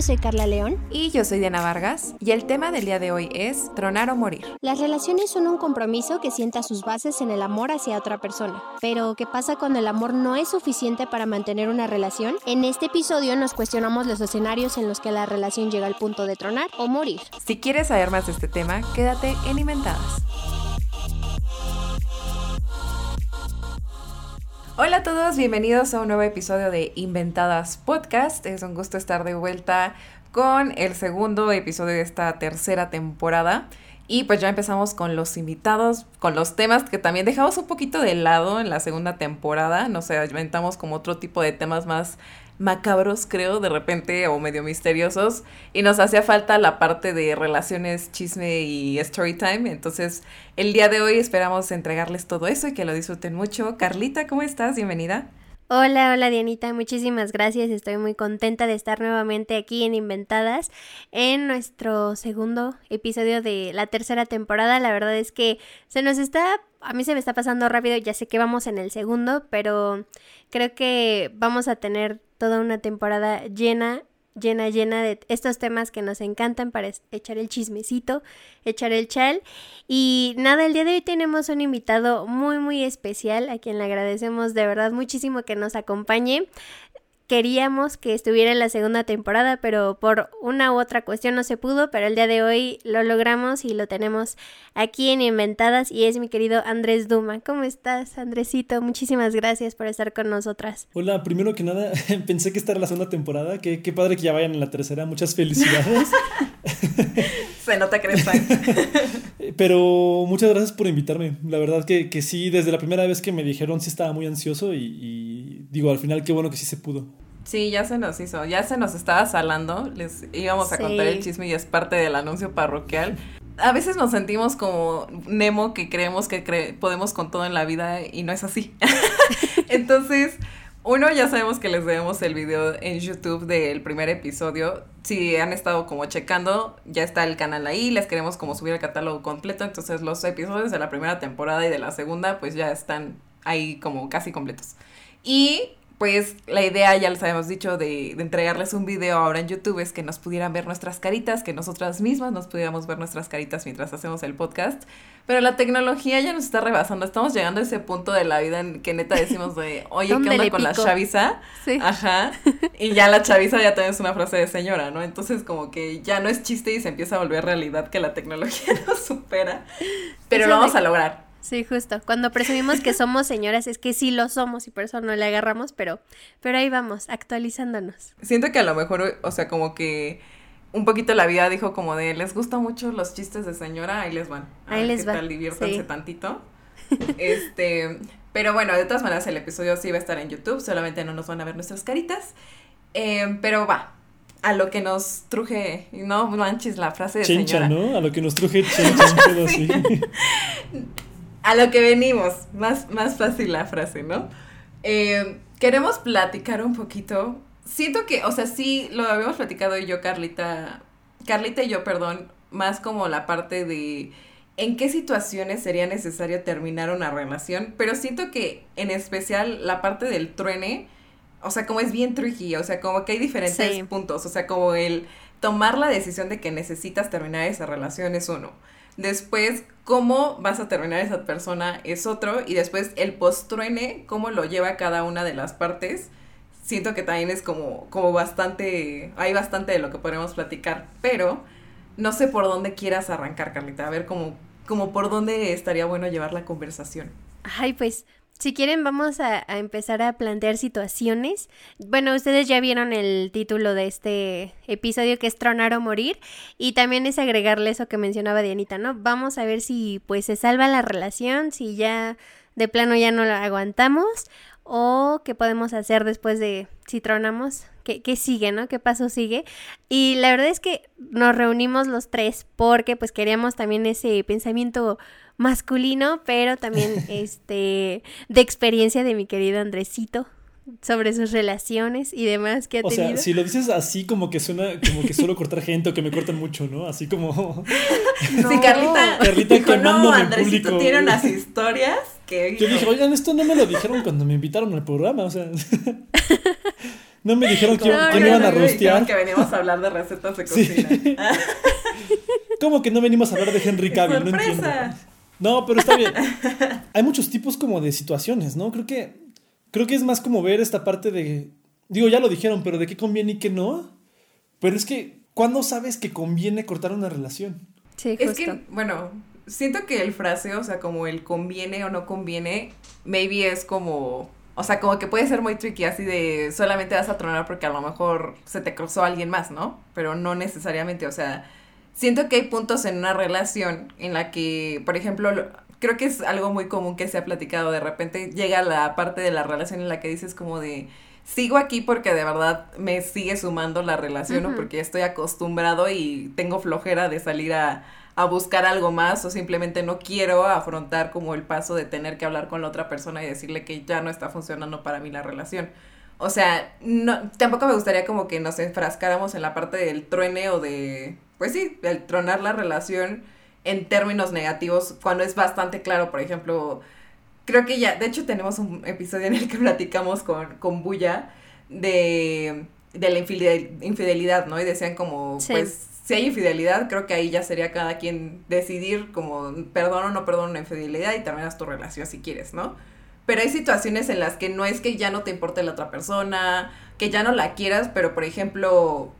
Yo soy Carla León. Y yo soy Diana Vargas. Y el tema del día de hoy es tronar o morir. Las relaciones son un compromiso que sienta sus bases en el amor hacia otra persona. Pero, ¿qué pasa cuando el amor no es suficiente para mantener una relación? En este episodio nos cuestionamos los escenarios en los que la relación llega al punto de tronar o morir. Si quieres saber más de este tema, quédate en Inventadas. Hola a todos, bienvenidos a un nuevo episodio de Inventadas Podcast. Es un gusto estar de vuelta con el segundo episodio de esta tercera temporada. Y pues ya empezamos con los invitados, con los temas que también dejamos un poquito de lado en la segunda temporada. No sé, inventamos como otro tipo de temas más macabros, creo, de repente, o medio misteriosos. Y nos hacía falta la parte de relaciones, chisme y story time. Entonces, el día de hoy esperamos entregarles todo eso y que lo disfruten mucho. Carlita, ¿cómo estás? Bienvenida. Hola, hola Dianita, muchísimas gracias. Estoy muy contenta de estar nuevamente aquí en Inventadas en nuestro segundo episodio de la tercera temporada. La verdad es que se nos está, a mí se me está pasando rápido, ya sé que vamos en el segundo, pero creo que vamos a tener toda una temporada llena, llena, llena de estos temas que nos encantan para echar el chismecito, echar el chal. Y nada, el día de hoy tenemos un invitado muy, muy especial a quien le agradecemos de verdad muchísimo que nos acompañe queríamos que estuviera en la segunda temporada, pero por una u otra cuestión no se pudo, pero el día de hoy lo logramos y lo tenemos aquí en Inventadas y es mi querido Andrés Duma. ¿Cómo estás, Andresito? Muchísimas gracias por estar con nosotras. Hola, primero que nada, pensé que esta era la segunda temporada, qué, qué padre que ya vayan en la tercera, muchas felicidades. se nota que eres Pero muchas gracias por invitarme. La verdad que, que, sí, desde la primera vez que me dijeron sí estaba muy ansioso y, y digo, al final qué bueno que sí se pudo. Sí, ya se nos hizo, ya se nos estaba salando, les íbamos a contar el chisme y es parte del anuncio parroquial. A veces nos sentimos como Nemo que creemos que podemos con todo en la vida y no es así. Entonces, uno, ya sabemos que les debemos el video en YouTube del primer episodio. Si han estado como checando, ya está el canal ahí, les queremos como subir el catálogo completo. Entonces los episodios de la primera temporada y de la segunda pues ya están ahí como casi completos. Y pues la idea, ya les habíamos dicho, de, entregarles un video ahora en YouTube es que nos pudieran ver nuestras caritas, que nosotras mismas nos pudiéramos ver nuestras caritas mientras hacemos el podcast. Pero la tecnología ya nos está rebasando. Estamos llegando a ese punto de la vida en que neta decimos de, oye, ¿qué onda con la chaviza? Sí. Ajá. Y ya la chaviza ya también es una frase de señora, ¿no? Entonces como que ya no es chiste y se empieza a volver realidad que la tecnología nos supera. Pero lo vamos a lograr. Sí, justo. Cuando presumimos que somos señoras es que sí lo somos y por eso no le agarramos, pero, pero ahí vamos, actualizándonos. Siento que a lo mejor, o sea, como que un poquito la vida dijo como de, les gustan mucho los chistes de señora, ahí les van. ahí les van. diviértanse tantito. este, pero bueno, de todas maneras el episodio sí va a estar en YouTube, solamente no nos van a ver nuestras caritas. Eh, pero va, a lo que nos truje, no manches la frase de chencha, ¿no? A lo que nos truje chencha, un así. A lo que venimos, más, más fácil la frase, ¿no? Eh, queremos platicar un poquito. Siento que, o sea, sí, lo habíamos platicado yo, Carlita, Carlita y yo, perdón, más como la parte de en qué situaciones sería necesario terminar una relación, pero siento que en especial la parte del truene, o sea, como es bien tricky, o sea, como que hay diferentes puntos, o sea, como el tomar la decisión de que necesitas terminar esa relación es uno. Después, cómo vas a terminar esa persona es otro. Y después, el postruene, cómo lo lleva cada una de las partes. Siento que también es como, como bastante, hay bastante de lo que podemos platicar. Pero no sé por dónde quieras arrancar, Carlita. A ver, como, como por dónde estaría bueno llevar la conversación. Ay, pues si quieren, vamos a, empezar a plantear situaciones. Bueno, ustedes ya vieron el título de este episodio que es Tronar o Morir. Y también es agregarle eso que mencionaba Dianita, ¿no? Vamos a ver si pues se salva la relación, si ya de plano ya no la aguantamos. O qué podemos hacer después de si tronamos, qué, qué sigue, ¿no? ¿Qué paso sigue? Y la verdad es que nos reunimos los tres porque pues queríamos también ese pensamiento masculino, pero también este de experiencia de mi querido Andresito sobre sus relaciones y demás que ha tenido. O sea, si lo dices así como que suena como que suelo cortar gente o que me cortan mucho, ¿no? Así como Sí, Carlita, Carlita quemándome no, Andresito público. tiene unas historias que Yo dije, "Oigan, esto no me lo dijeron cuando me invitaron al programa", o sea. No me dijeron que, me iban a rostear. que veníamos a hablar de recetas de cocina. ¿Cómo que no venimos a hablar de Henry Cavill? No entiendo. No, pero está bien. Hay muchos tipos como de situaciones, ¿no? Creo que creo que es más como ver esta parte de digo, ya lo dijeron, pero de qué conviene y qué no. Pero es que ¿cuándo sabes que conviene cortar una relación? Sí, justo. Es que, bueno, siento que el fraseo, o sea, como el conviene o no conviene, maybe es como o sea, como que puede ser muy tricky, así de solamente vas a tronar porque a lo mejor se te cruzó alguien más, ¿no? Pero no necesariamente, o sea, siento que hay puntos en una relación en la que, por ejemplo, creo que es algo muy común que se ha platicado, de repente llega la parte de la relación en la que dices como de, sigo aquí porque de verdad me sigue sumando la relación o porque estoy acostumbrado y tengo flojera de salir a, a buscar algo más o simplemente no quiero afrontar como el paso de tener que hablar con la otra persona y decirle que ya no está funcionando para mí la relación. O sea, no, tampoco me gustaría como que nos enfrascáramos en la parte del truene o de, pues sí, el tronar la relación en términos negativos cuando es bastante claro, por ejemplo, creo que ya, de hecho tenemos un episodio en el que platicamos con, con Buya de, de la infidelidad, ¿no? Y decían como, pues si hay infidelidad, creo que ahí ya sería cada quien decidir como perdono o no perdono una infidelidad y terminas tu relación si quieres, ¿no? Pero hay situaciones en las que no es que ya no te importe la otra persona, que ya no la quieras, pero por ejemplo,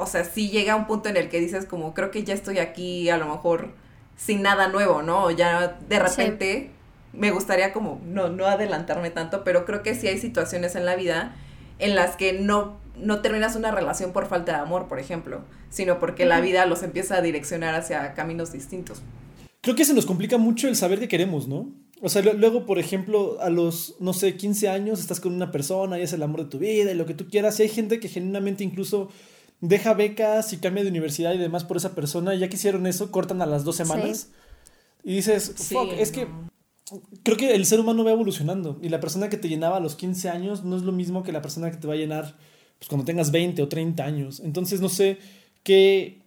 o sea, si llega un punto en el que dices como creo que ya estoy aquí a lo mejor sin nada nuevo, ¿no? O ya de repente me gustaría como no, no adelantarme tanto, pero creo que sí hay situaciones en la vida en las que no no terminas una relación por falta de amor, por ejemplo, sino porque la vida los empieza a direccionar hacia caminos distintos. Creo que se nos complica mucho el saber qué queremos, ¿no? O sea, luego, por ejemplo, a los, no sé, 15 años estás con una persona y es el amor de tu vida y lo que tú quieras. Y hay gente que genuinamente incluso deja becas y cambia de universidad y demás por esa persona. Y ya que hicieron eso, cortan a las dos semanas. Y dices, fuck, es que creo que el ser humano va evolucionando. Y la persona que te llenaba a los 15 años no es lo mismo que la persona que te va a llenar pues, cuando tengas 20 o 30 años. Entonces no sé qué,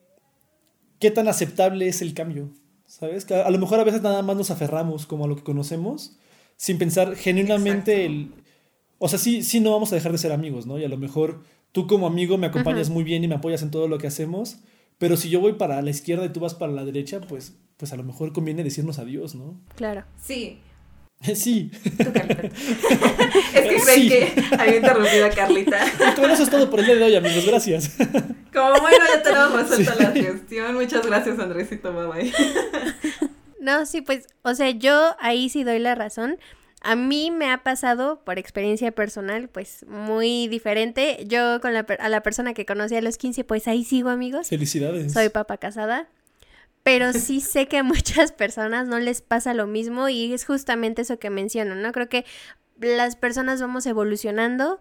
qué tan aceptable es el cambio. ¿Sabes? Que a, lo mejor a veces nada más nos aferramos como a lo que conocemos sin pensar genuinamente el... O sea, sí, sí no vamos a dejar de ser amigos, ¿no? Y a lo mejor tú como amigo me acompañas muy bien y me apoyas en todo lo que hacemos, pero si yo voy para la izquierda y tú vas para la derecha, pues, pues a lo mejor conviene decirnos adiós, ¿no? Claro. Sí, Sí. es que creí que había interrumpido a Carlita. Con eso es todo por el día de hoy, amigos. Gracias. Como bueno, ya tenemos resuelta la gestión. Muchas gracias, Andresito mamá. No, sí, pues, o sea, yo ahí sí doy la razón. A mí me ha pasado, por experiencia personal, pues muy diferente. Yo con la, a la persona que conocí a los 15, pues ahí sigo, amigos. Felicidades. Soy papa casada pero sí sé que a muchas personas no les pasa lo mismo y es justamente eso que menciono, ¿no? Creo que las personas vamos evolucionando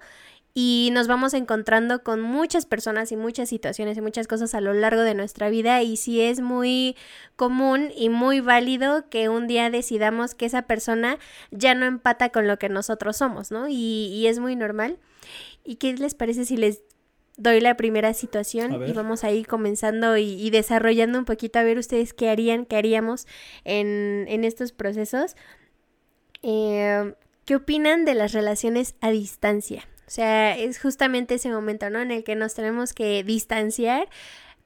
y nos vamos encontrando con muchas personas y muchas situaciones y muchas cosas a lo largo de nuestra vida y sí es muy común y muy válido que un día decidamos que esa persona ya no empata con lo que nosotros somos, ¿no? Y, y es muy normal. ¿Y qué les parece si les doy la primera situación y vamos a ir comenzando y, desarrollando un poquito a ver ustedes qué harían, qué haríamos en, estos procesos. Eh, ¿Qué opinan de las relaciones a distancia? O sea, es justamente ese momento, ¿no? En el que nos tenemos que distanciar,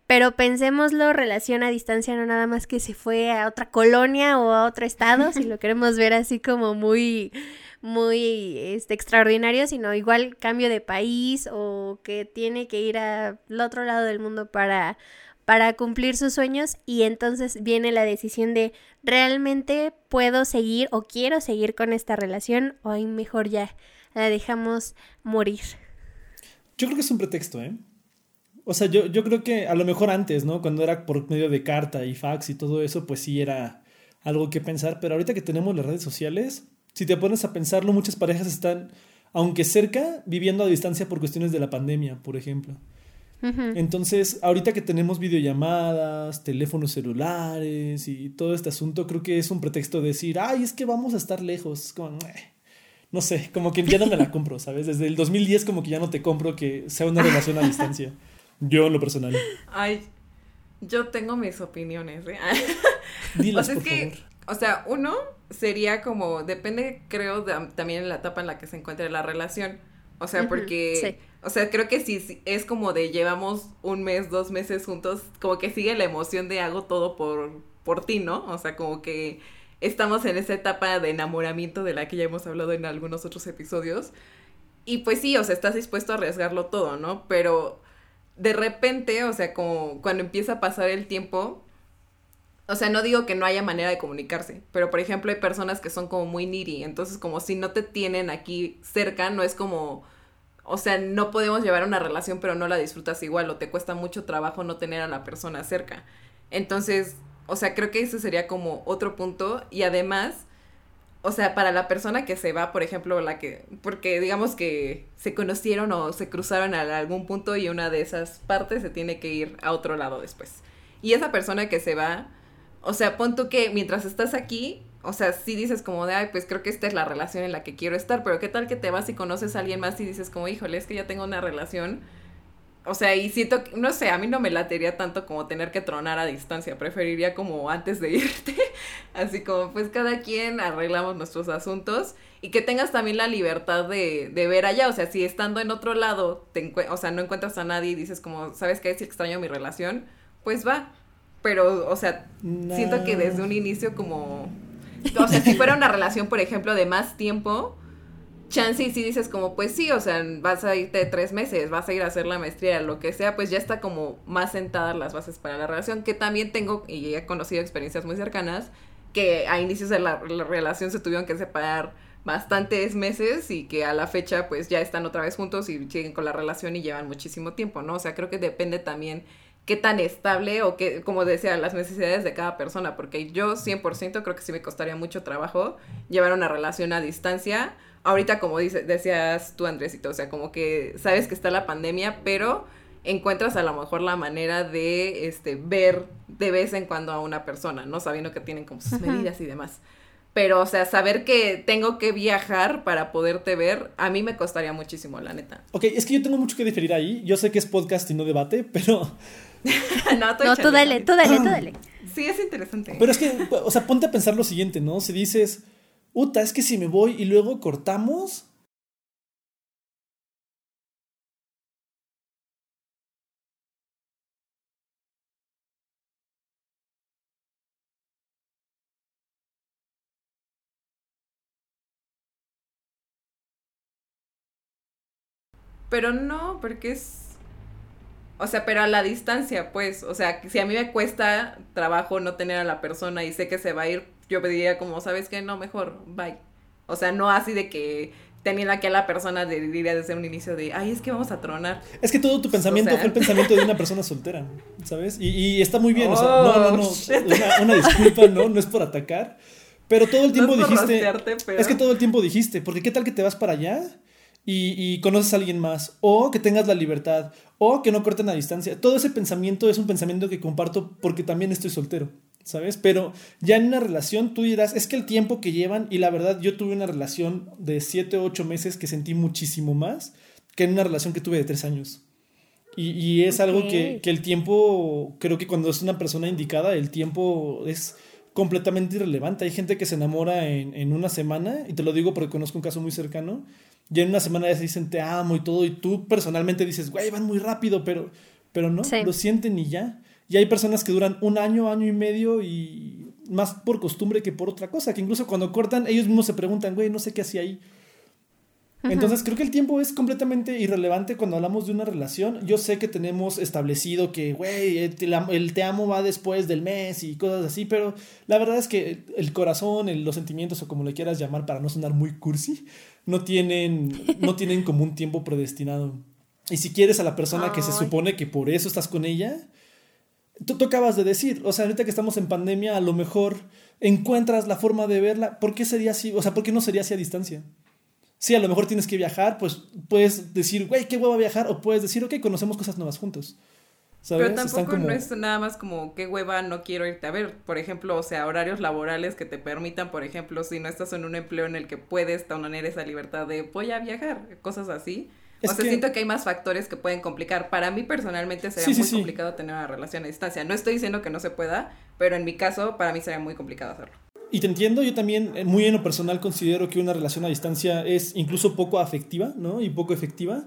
pero pensémoslo, relación a distancia no nada más que se fue a otra colonia o a otro estado, si lo queremos ver así como muy muy este, extraordinario, sino igual cambio de país o que tiene que ir al otro lado del mundo para, para cumplir sus sueños y entonces viene la decisión de realmente puedo seguir o quiero seguir con esta relación o ahí mejor ya la dejamos morir. Yo creo que es un pretexto, ¿eh? O sea, yo, yo creo que a lo mejor antes, ¿no? Cuando era por medio de carta y fax y todo eso, pues sí era algo que pensar, pero ahorita que tenemos las redes sociales, si te pones a pensarlo, muchas parejas están, aunque cerca, viviendo a distancia por cuestiones de la pandemia, por ejemplo. Entonces, ahorita que tenemos videollamadas, teléfonos celulares y todo este asunto, creo que es un pretexto de decir, ay, es que vamos a estar lejos. Como, no sé, como que ya no me la compro, ¿sabes? Desde el 2010 como que ya no te compro que sea una relación a distancia. Yo en lo personal. Ay, yo tengo mis opiniones. ¿eh? Dilas, por favor. O sea, uno sería como, depende creo también en la etapa en la que se encuentre la relación. O sea, porque, O sea, creo que si es como de llevamos un mes, dos meses juntos, como que sigue la emoción de hago todo por, por ti, ¿no? O sea, como que estamos en esa etapa de enamoramiento de la que ya hemos hablado en algunos otros episodios. Y pues sí, o sea, estás dispuesto a arriesgarlo todo, ¿no? Pero de repente, o sea, como cuando empieza a pasar el tiempo, o sea, no digo que no haya manera de comunicarse, pero por ejemplo hay personas que son como muy needy, entonces como si no te tienen aquí cerca, no es como, o sea, no podemos llevar una relación pero no la disfrutas igual o te cuesta mucho trabajo no tener a la persona cerca. Entonces, o sea, creo que ese sería como otro punto y además, o sea, para la persona que se va, por ejemplo, la que, porque digamos que se conocieron o se cruzaron a algún punto y una de esas partes se tiene que ir a otro lado después. Y esa persona que se va, o sea, pon tú que mientras estás aquí, o sea, sí dices como de, ay, pues creo que esta es la relación en la que quiero estar, pero qué tal que te vas y conoces a alguien más y dices como, híjole, es que ya tengo una relación. O sea, y siento, que, no sé, a mí no me latería tanto como tener que tronar a distancia, preferiría como antes de irte, así como pues cada quien arreglamos nuestros asuntos y que tengas también la libertad de, de ver allá, o sea, si estando en otro lado, te o sea, no encuentras a nadie y dices como, ¿sabes qué? Si extraño mi relación, pues va, pero, o sea, siento que desde un inicio como, o sea, si fuera una relación, por ejemplo, de más tiempo, chance y si dices como, pues sí, o sea, vas a irte tres meses, vas a ir a hacer la maestría, lo que sea, pues ya está como más sentadas las bases para la relación, que también tengo, y he conocido experiencias muy cercanas, que a inicios de la, la relación se tuvieron que separar bastantes meses y que a la fecha pues ya están otra vez juntos y siguen con la relación y llevan muchísimo tiempo, ¿no? O sea, creo que depende también qué tan estable o qué, como decía, las necesidades de cada persona, porque yo 100% creo que sí me costaría mucho trabajo llevar una relación a distancia. Ahorita, como dice, decías tú, Andresito, o sea, como que sabes que está la pandemia, pero encuentras a lo mejor la manera de este, ver de vez en cuando a una persona, ¿no? Sabiendo que tienen como sus medidas y demás. Pero, o sea, saber que tengo que viajar para poderte ver, a mí me costaría muchísimo, la neta. Ok, es que yo tengo mucho que diferir ahí. Yo sé que es podcast y no debate, pero no, tú dale, tú dale, tú dale. Sí, es interesante. Pero es que, o sea, ponte a pensar lo siguiente, ¿no? Si dices, Uta, es que si me voy y luego cortamos. Pero no, porque es o sea, pero a la distancia, pues, o sea, si a mí me cuesta trabajo no tener a la persona y sé que se va a ir, yo pediría como, ¿sabes qué? No, mejor, bye. O sea, no así de que teniendo aquí a la persona diría desde un inicio de, ay, es que vamos a tronar. Es que todo tu pensamiento fue el pensamiento de una persona soltera, ¿sabes? Y, está muy bien, o sea, no, no, no, oh, una, disculpa, no, no es por atacar, pero todo el tiempo dijiste, es que todo el tiempo dijiste, porque qué tal que te vas para allá y, conoces a alguien más, o que tengas la libertad, o que no corten a distancia. Todo ese pensamiento es un pensamiento que comparto porque también estoy soltero, ¿sabes? Pero ya en una relación tú dirás, es que el tiempo que llevan, y la verdad yo tuve una relación de 7 o 8 meses que sentí muchísimo más que en una relación que tuve de 3 años. Y, es algo que, que el tiempo, creo que cuando es una persona indicada, el tiempo es completamente irrelevante. Hay gente que se enamora en, en, una semana, y te lo digo porque conozco un caso muy cercano, ya en una semana ya se dicen te amo y todo, y tú personalmente dices, güey, van muy rápido, pero, pero no, lo sienten y ya. Y hay personas que duran un año, año y medio y más por costumbre que por otra cosa, que incluso cuando cortan ellos mismos se preguntan, güey, no sé qué hacía ahí. Entonces creo que el tiempo es completamente irrelevante cuando hablamos de una relación. Yo sé que tenemos establecido que, güey, el, te amo va después del mes y cosas así, pero la verdad es que el corazón, los sentimientos o como le quieras llamar para no sonar muy cursi, no tienen, no tienen como un tiempo predestinado. Y si quieres a la persona que se supone que por eso estás con ella, tú, tú acabas de decir, o sea, ahorita que estamos en pandemia, a lo mejor encuentras la forma de verla. ¿Por qué sería así? O sea, ¿por qué no sería así a distancia? Si a lo mejor tienes que viajar, pues puedes decir, güey, qué hueva viajar, o puedes decir, ok, conocemos cosas nuevas juntos. Pero tampoco no es nada más como qué hueva no quiero irte a ver. Por ejemplo, o sea, horarios laborales que te permitan, por ejemplo, si no estás en un empleo en el que puedes tener esa libertad de voy a viajar, cosas así. o sea, siento que hay más factores que pueden complicar. Para mí personalmente sería muy complicado tener una relación a distancia. No estoy diciendo que no se pueda, pero en mi caso para mí sería muy complicado hacerlo. Y te entiendo, yo también eh, muy en lo personal considero que una relación a distancia es incluso poco afectiva, ¿no? Y poco efectiva.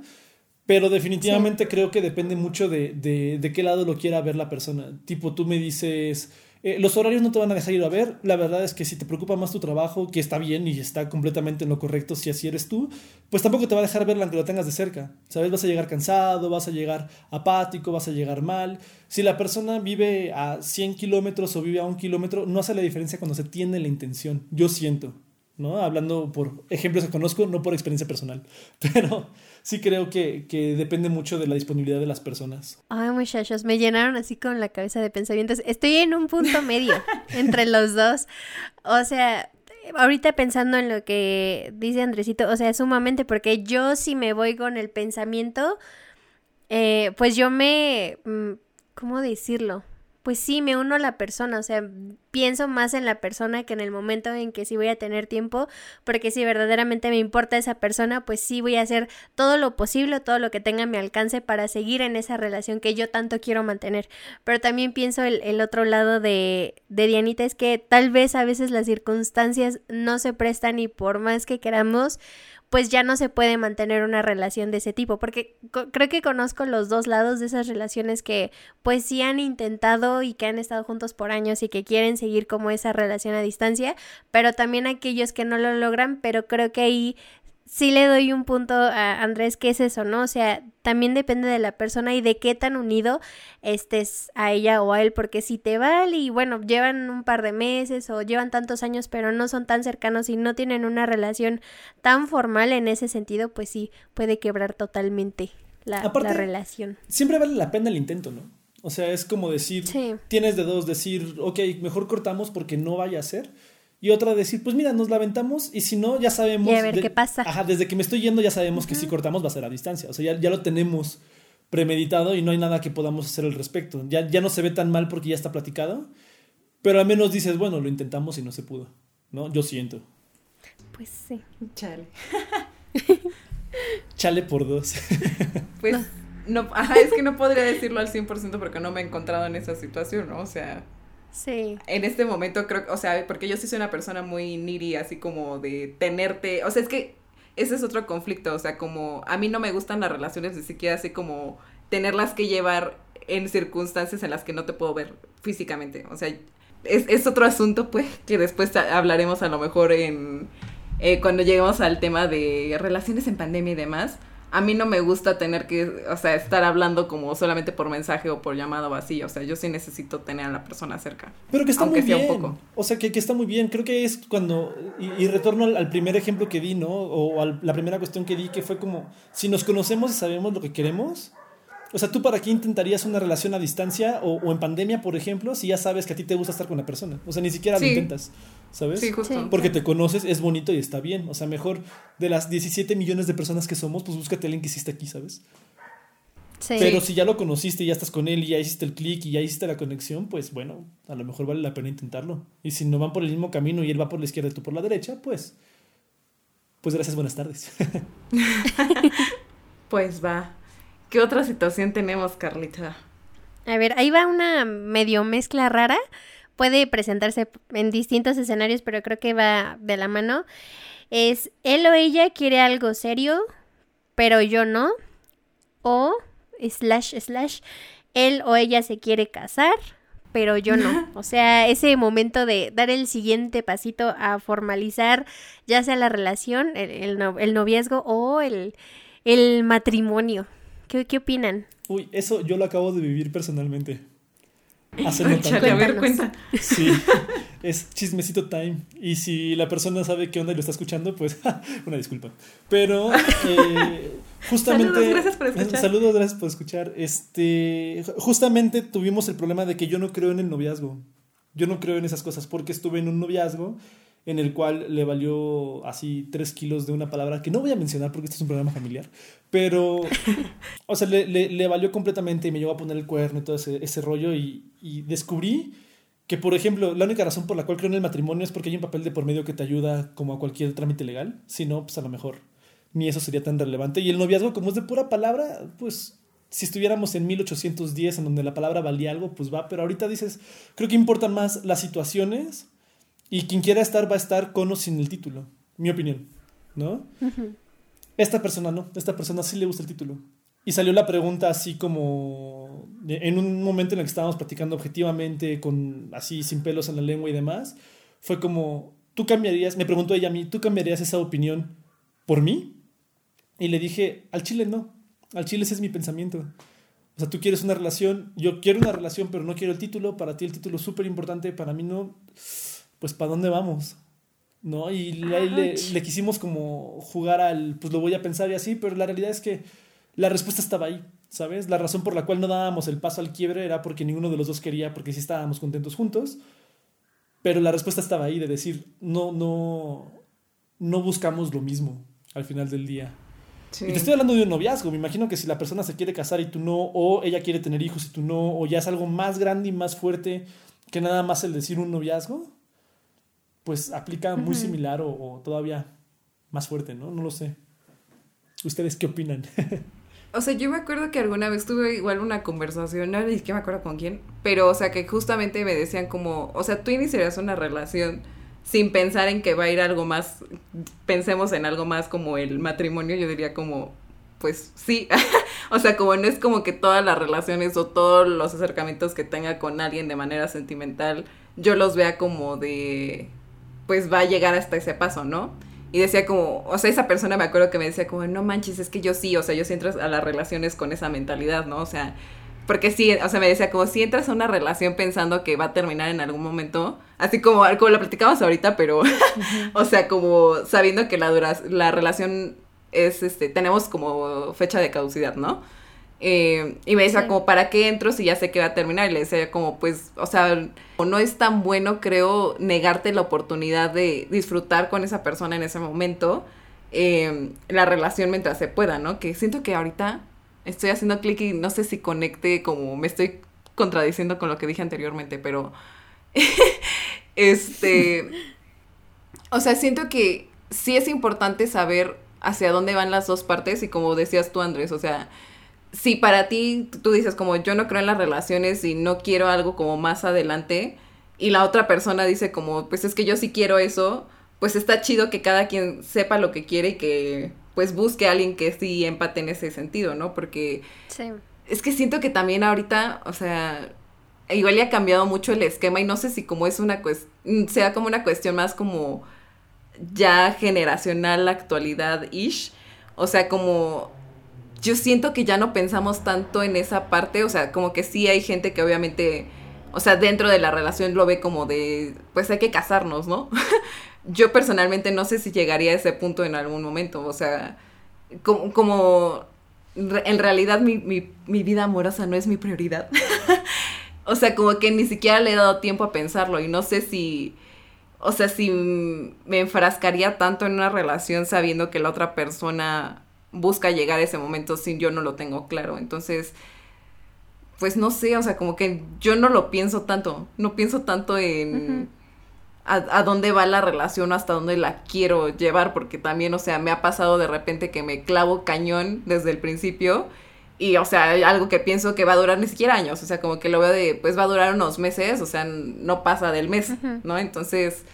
Pero definitivamente creo que depende mucho de, de, de, qué lado lo quiera ver la persona. Tipo, tú me dices, eh, los horarios no te van a dejar ir a ver. La verdad es que si te preocupa más tu trabajo, que está bien y está completamente en lo correcto si así eres tú, pues tampoco te va a dejar verla aunque lo tengas de cerca. ¿Sabes? Vas a llegar cansado, vas a llegar apático, vas a llegar mal. Si la persona vive a 100 kilómetros o vive a un kilómetro, no hace la diferencia cuando se tiene la intención. Yo siento. ¿no? Hablando por ejemplos que conozco, no por experiencia personal, pero sí creo que, que, depende mucho de la disponibilidad de las personas. Ay, muchachos, me llenaron así con la cabeza de pensamientos. Estoy en un punto medio entre los dos. O sea, ahorita pensando en lo que dice Andresito, o sea, sumamente, porque yo si me voy con el pensamiento, eh, pues yo me... Mm, ¿Cómo decirlo? Pues sí, me uno a la persona, o sea, pienso más en la persona que en el momento en que sí voy a tener tiempo, porque si verdaderamente me importa esa persona, pues sí voy a hacer todo lo posible, todo lo que tenga a mi alcance para seguir en esa relación que yo tanto quiero mantener. Pero también pienso el, otro lado de, de Dianita, es que tal vez a veces las circunstancias no se prestan y por más que queramos, pues ya no se puede mantener una relación de ese tipo, porque creo que conozco los dos lados de esas relaciones que pues sí han intentado y que han estado juntos por años y que quieren seguir como esa relación a distancia, pero también aquellos que no lo logran, pero creo que ahí sí le doy un punto a Andrés que es eso, ¿no? O sea, también depende de la persona y de qué tan unido estés a ella o a él, porque si te vale y bueno, llevan un par de meses o llevan tantos años pero no son tan cercanos y no tienen una relación tan formal en ese sentido, pues sí, puede quebrar totalmente la, relación. Siempre vale la pena el intento, ¿no? O sea, es como decir, tienes de dos, decir, ok, mejor cortamos porque no vaya a ser y otra decir, pues mira, nos la aventamos y si no, ya sabemos. Y a ver qué pasa. Ajá, desde que me estoy yendo ya sabemos que si cortamos va a ser a distancia. O sea, ya, ya, lo tenemos premeditado y no hay nada que podamos hacer al respecto. Ya, ya no se ve tan mal porque ya está platicado, pero al menos dices, bueno, lo intentamos y no se pudo. ¿No? Yo siento. Pues sí. Chale. Chale por dos. pues no, ajá, es que no podría decirlo al 100% porque no me he encontrado en esa situación, ¿no? O sea, Sí. En este momento creo, o sea, porque yo sí soy una persona muy needy, así como de tenerte, o sea, es que ese es otro conflicto, o sea, como a mí no me gustan las relaciones ni siquiera así como tenerlas que llevar en circunstancias en las que no te puedo ver físicamente, o sea, es, es otro asunto, pues, que después hablaremos a lo mejor en, eh, cuando lleguemos al tema de relaciones en pandemia y demás, a mí no me gusta tener que, o sea, estar hablando como solamente por mensaje o por llamada o así. O sea, yo sí necesito tener a la persona cerca. Pero que está muy bien. O sea, que, que, está muy bien. Creo que es cuando, y, retorno al, primer ejemplo que di, ¿no? O a la primera cuestión que di, que fue como, si nos conocemos y sabemos lo que queremos, o sea, ¿tú para qué intentarías una relación a distancia o, en pandemia, por ejemplo, si ya sabes que a ti te gusta estar con la persona? O sea, ni siquiera lo intentas, ¿sabes? Sí, justo. Porque te conoces, es bonito y está bien. O sea, mejor de las 17 millones de personas que somos, pues búscate a alguien que hiciste aquí, ¿sabes? Sí. Pero si ya lo conociste y ya estás con él y ya hiciste el clic y ya hiciste la conexión, pues bueno, a lo mejor vale la pena intentarlo. Y si no van por el mismo camino y él va por la izquierda y tú por la derecha, pues... Pues gracias, buenas tardes. pues va. ¿Qué otra situación tenemos, Carlita? A ver, ahí va una medio mezcla rara. Puede presentarse en distintos escenarios, pero creo que va de la mano. Es él o ella quiere algo serio, pero yo no. O, slash, slash, él o ella se quiere casar, pero yo no. O sea, ese momento de dar el siguiente pasito a formalizar ya sea la relación, el, noviazgo o el, el matrimonio. ¿Qué, ¿Qué, opinan? Uy, eso yo lo acabo de vivir personalmente. Hace no tanto. A ver, cuenta. Sí, es chismecito time. Y si la persona sabe qué onda y lo está escuchando, pues una disculpa. Pero eh, justamente... Saludos, gracias por escuchar. Saludos, gracias por escuchar. Este, justamente tuvimos el problema de que yo no creo en el noviazgo. Yo no creo en esas cosas porque estuve en un noviazgo en el cual le valió así tres kilos de una palabra que no voy a mencionar porque este es un programa familiar, pero, o sea, le, le, valió completamente y me llevó a poner el cuerno y todo ese, ese rollo y, y, descubrí que, por ejemplo, la única razón por la cual creo en el matrimonio es porque hay un papel de por medio que te ayuda como a cualquier trámite legal, si no, pues a lo mejor ni eso sería tan relevante. Y el noviazgo, como es de pura palabra, pues si estuviéramos en 1810 en donde la palabra valía algo, pues va, pero ahorita dices, creo que importan más las situaciones y quien quiera estar va a estar con o sin el título, mi opinión, ¿no? Esta persona no, esta persona sí le gusta el título. y salió la pregunta así como en un momento en el que estábamos platicando objetivamente, con así sin pelos en la lengua y demás, fue como, ¿tú cambiarías, me preguntó ella a mí, ¿tú cambiarías esa opinión por mí? Y le dije, al chile no, al chile ese es mi pensamiento. O sea, tú quieres una relación, yo quiero una relación, pero no quiero el título, para ti el título es súper importante, para mí no, pues ¿para dónde vamos? ¿No? Y le, le, quisimos como jugar al, pues lo voy a pensar y así, pero la realidad es que la respuesta estaba ahí, ¿sabes? La razón por la cual no dábamos el paso al quiebre era porque ninguno de los dos quería, porque sí estábamos contentos juntos, pero la respuesta estaba ahí de decir, no, no, no buscamos lo mismo al final del día. Y te estoy hablando de un noviazgo. Me imagino que si la persona se quiere casar y tú no, o ella quiere tener hijos y tú no, o ya es algo más grande y más fuerte que nada más el decir un noviazgo, pues aplica muy similar o, todavía más fuerte, ¿no? No lo sé. ¿Ustedes qué opinan? o sea, yo me acuerdo que alguna vez tuve igual una conversación, no ni que me acuerdo con quién, pero o sea, que justamente me decían como, o sea, tú iniciarías una relación sin pensar en que va a ir algo más, pensemos en algo más como el matrimonio, yo diría como, pues sí, o sea, como no es como que todas las relaciones o todos los acercamientos que tenga con alguien de manera sentimental, yo los vea como de, pues va a llegar hasta ese paso, ¿no? Y decía como, o sea, esa persona me acuerdo que me decía como, no manches, es que yo sí, o sea, yo sí entro a las relaciones con esa mentalidad, ¿no? O sea, porque sí, o sea, me decía como si entras a una relación pensando que va a terminar en algún momento, así como, como lo platicamos ahorita, pero, o sea, como sabiendo que la, dura, la relación es, este, tenemos como fecha de caducidad, ¿no? Eh, y me decía como, ¿para qué entro si ya sé que va a terminar? Y le decía como, pues, o sea, no es tan bueno, creo, negarte la oportunidad de disfrutar con esa persona en ese momento, eh, la relación mientras se pueda, ¿no? Que siento que ahorita estoy haciendo clic y no sé si conecte como me estoy contradiciendo con lo que dije anteriormente, pero este, o sea, siento que sí es importante saber hacia dónde van las dos partes y como decías tú, Andrés, o sea, si para ti tú dices como yo no creo en las relaciones y no quiero algo como más adelante y la otra persona dice como pues es que yo sí quiero eso, pues está chido que cada quien sepa lo que quiere y que pues busque a alguien que sí empate en ese sentido, ¿no? Porque es que siento que también ahorita, o sea, igual ya ha cambiado mucho el esquema y no sé si como es una cuestión, sea como una cuestión más como ya generacional, la actualidad-ish, o sea, como yo siento que ya no pensamos tanto en esa parte, o sea, como que sí hay gente que obviamente, o sea, dentro de la relación lo ve como de, pues hay que casarnos, ¿no? yo personalmente no sé si llegaría a ese punto en algún momento, o sea, como, en realidad mi, mi, vida amorosa no es mi prioridad. o sea, como que ni siquiera le he dado tiempo a pensarlo y no sé si, o sea, si me enfrascaría tanto en una relación sabiendo que la otra persona busca llegar a ese momento sin yo no lo tengo claro. Entonces, pues no sé, o sea, como que yo no lo pienso tanto, no pienso tanto en a, dónde va la relación o hasta dónde la quiero llevar, porque también, o sea, me ha pasado de repente que me clavo cañón desde el principio y, o sea, algo que pienso que va a durar ni siquiera años, o sea, como que lo veo de, pues va a durar unos meses, o sea, no pasa del mes, ¿no? Entonces,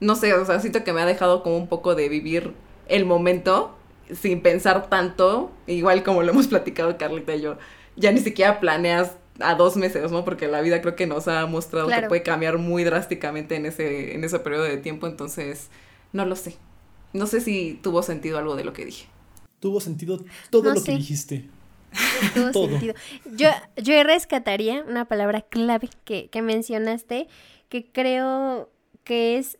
no sé, o sea, siento que me ha dejado como un poco de vivir el momento sin pensar tanto, igual como lo hemos platicado Carlita y yo, ya ni siquiera planeas a dos meses, ¿no? Porque la vida creo que nos ha mostrado que puede cambiar muy drásticamente en ese, en ese periodo de tiempo, entonces no lo sé. No sé si tuvo sentido algo de lo que dije. Tuvo sentido todo lo que dijiste. Tuvo sentido. Yo, yo rescataría una palabra clave que, que mencionaste, que creo que es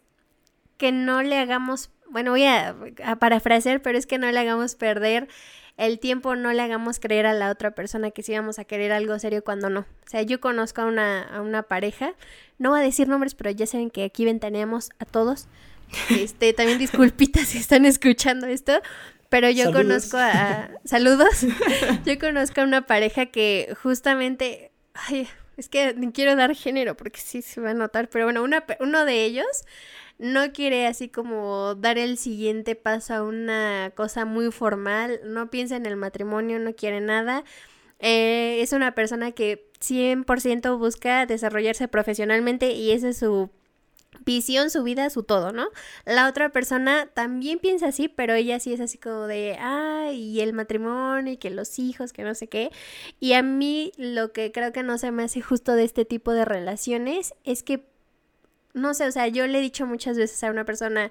que no le hagamos, bueno, voy a, a parafrasear, pero es que no le hagamos perder el tiempo no le hagamos creer a la otra persona que sí vamos a querer algo serio cuando no. O sea, yo conozco a una, a una pareja, no voy a decir nombres, pero ya saben que aquí ventaneamos a todos. Este, también disculpitas si están escuchando esto, pero yo conozco a, saludos. yo conozco a una pareja que justamente ay, es que ni quiero dar género porque sí se va a notar, pero bueno, una, uno de ellos no quiere así como dar el siguiente paso a una cosa muy formal, no piensa en el matrimonio, no quiere nada. Eh, es una persona que 100% busca desarrollarse profesionalmente y ese es su visión, su vida, su todo, ¿no? La otra persona también piensa así, pero ella sí es así como de, ay, y el matrimonio, y que los hijos, que no sé qué. Y a mí lo que creo que no se me hace justo de este tipo de relaciones es que, no sé, o sea, yo le he dicho muchas veces a una persona,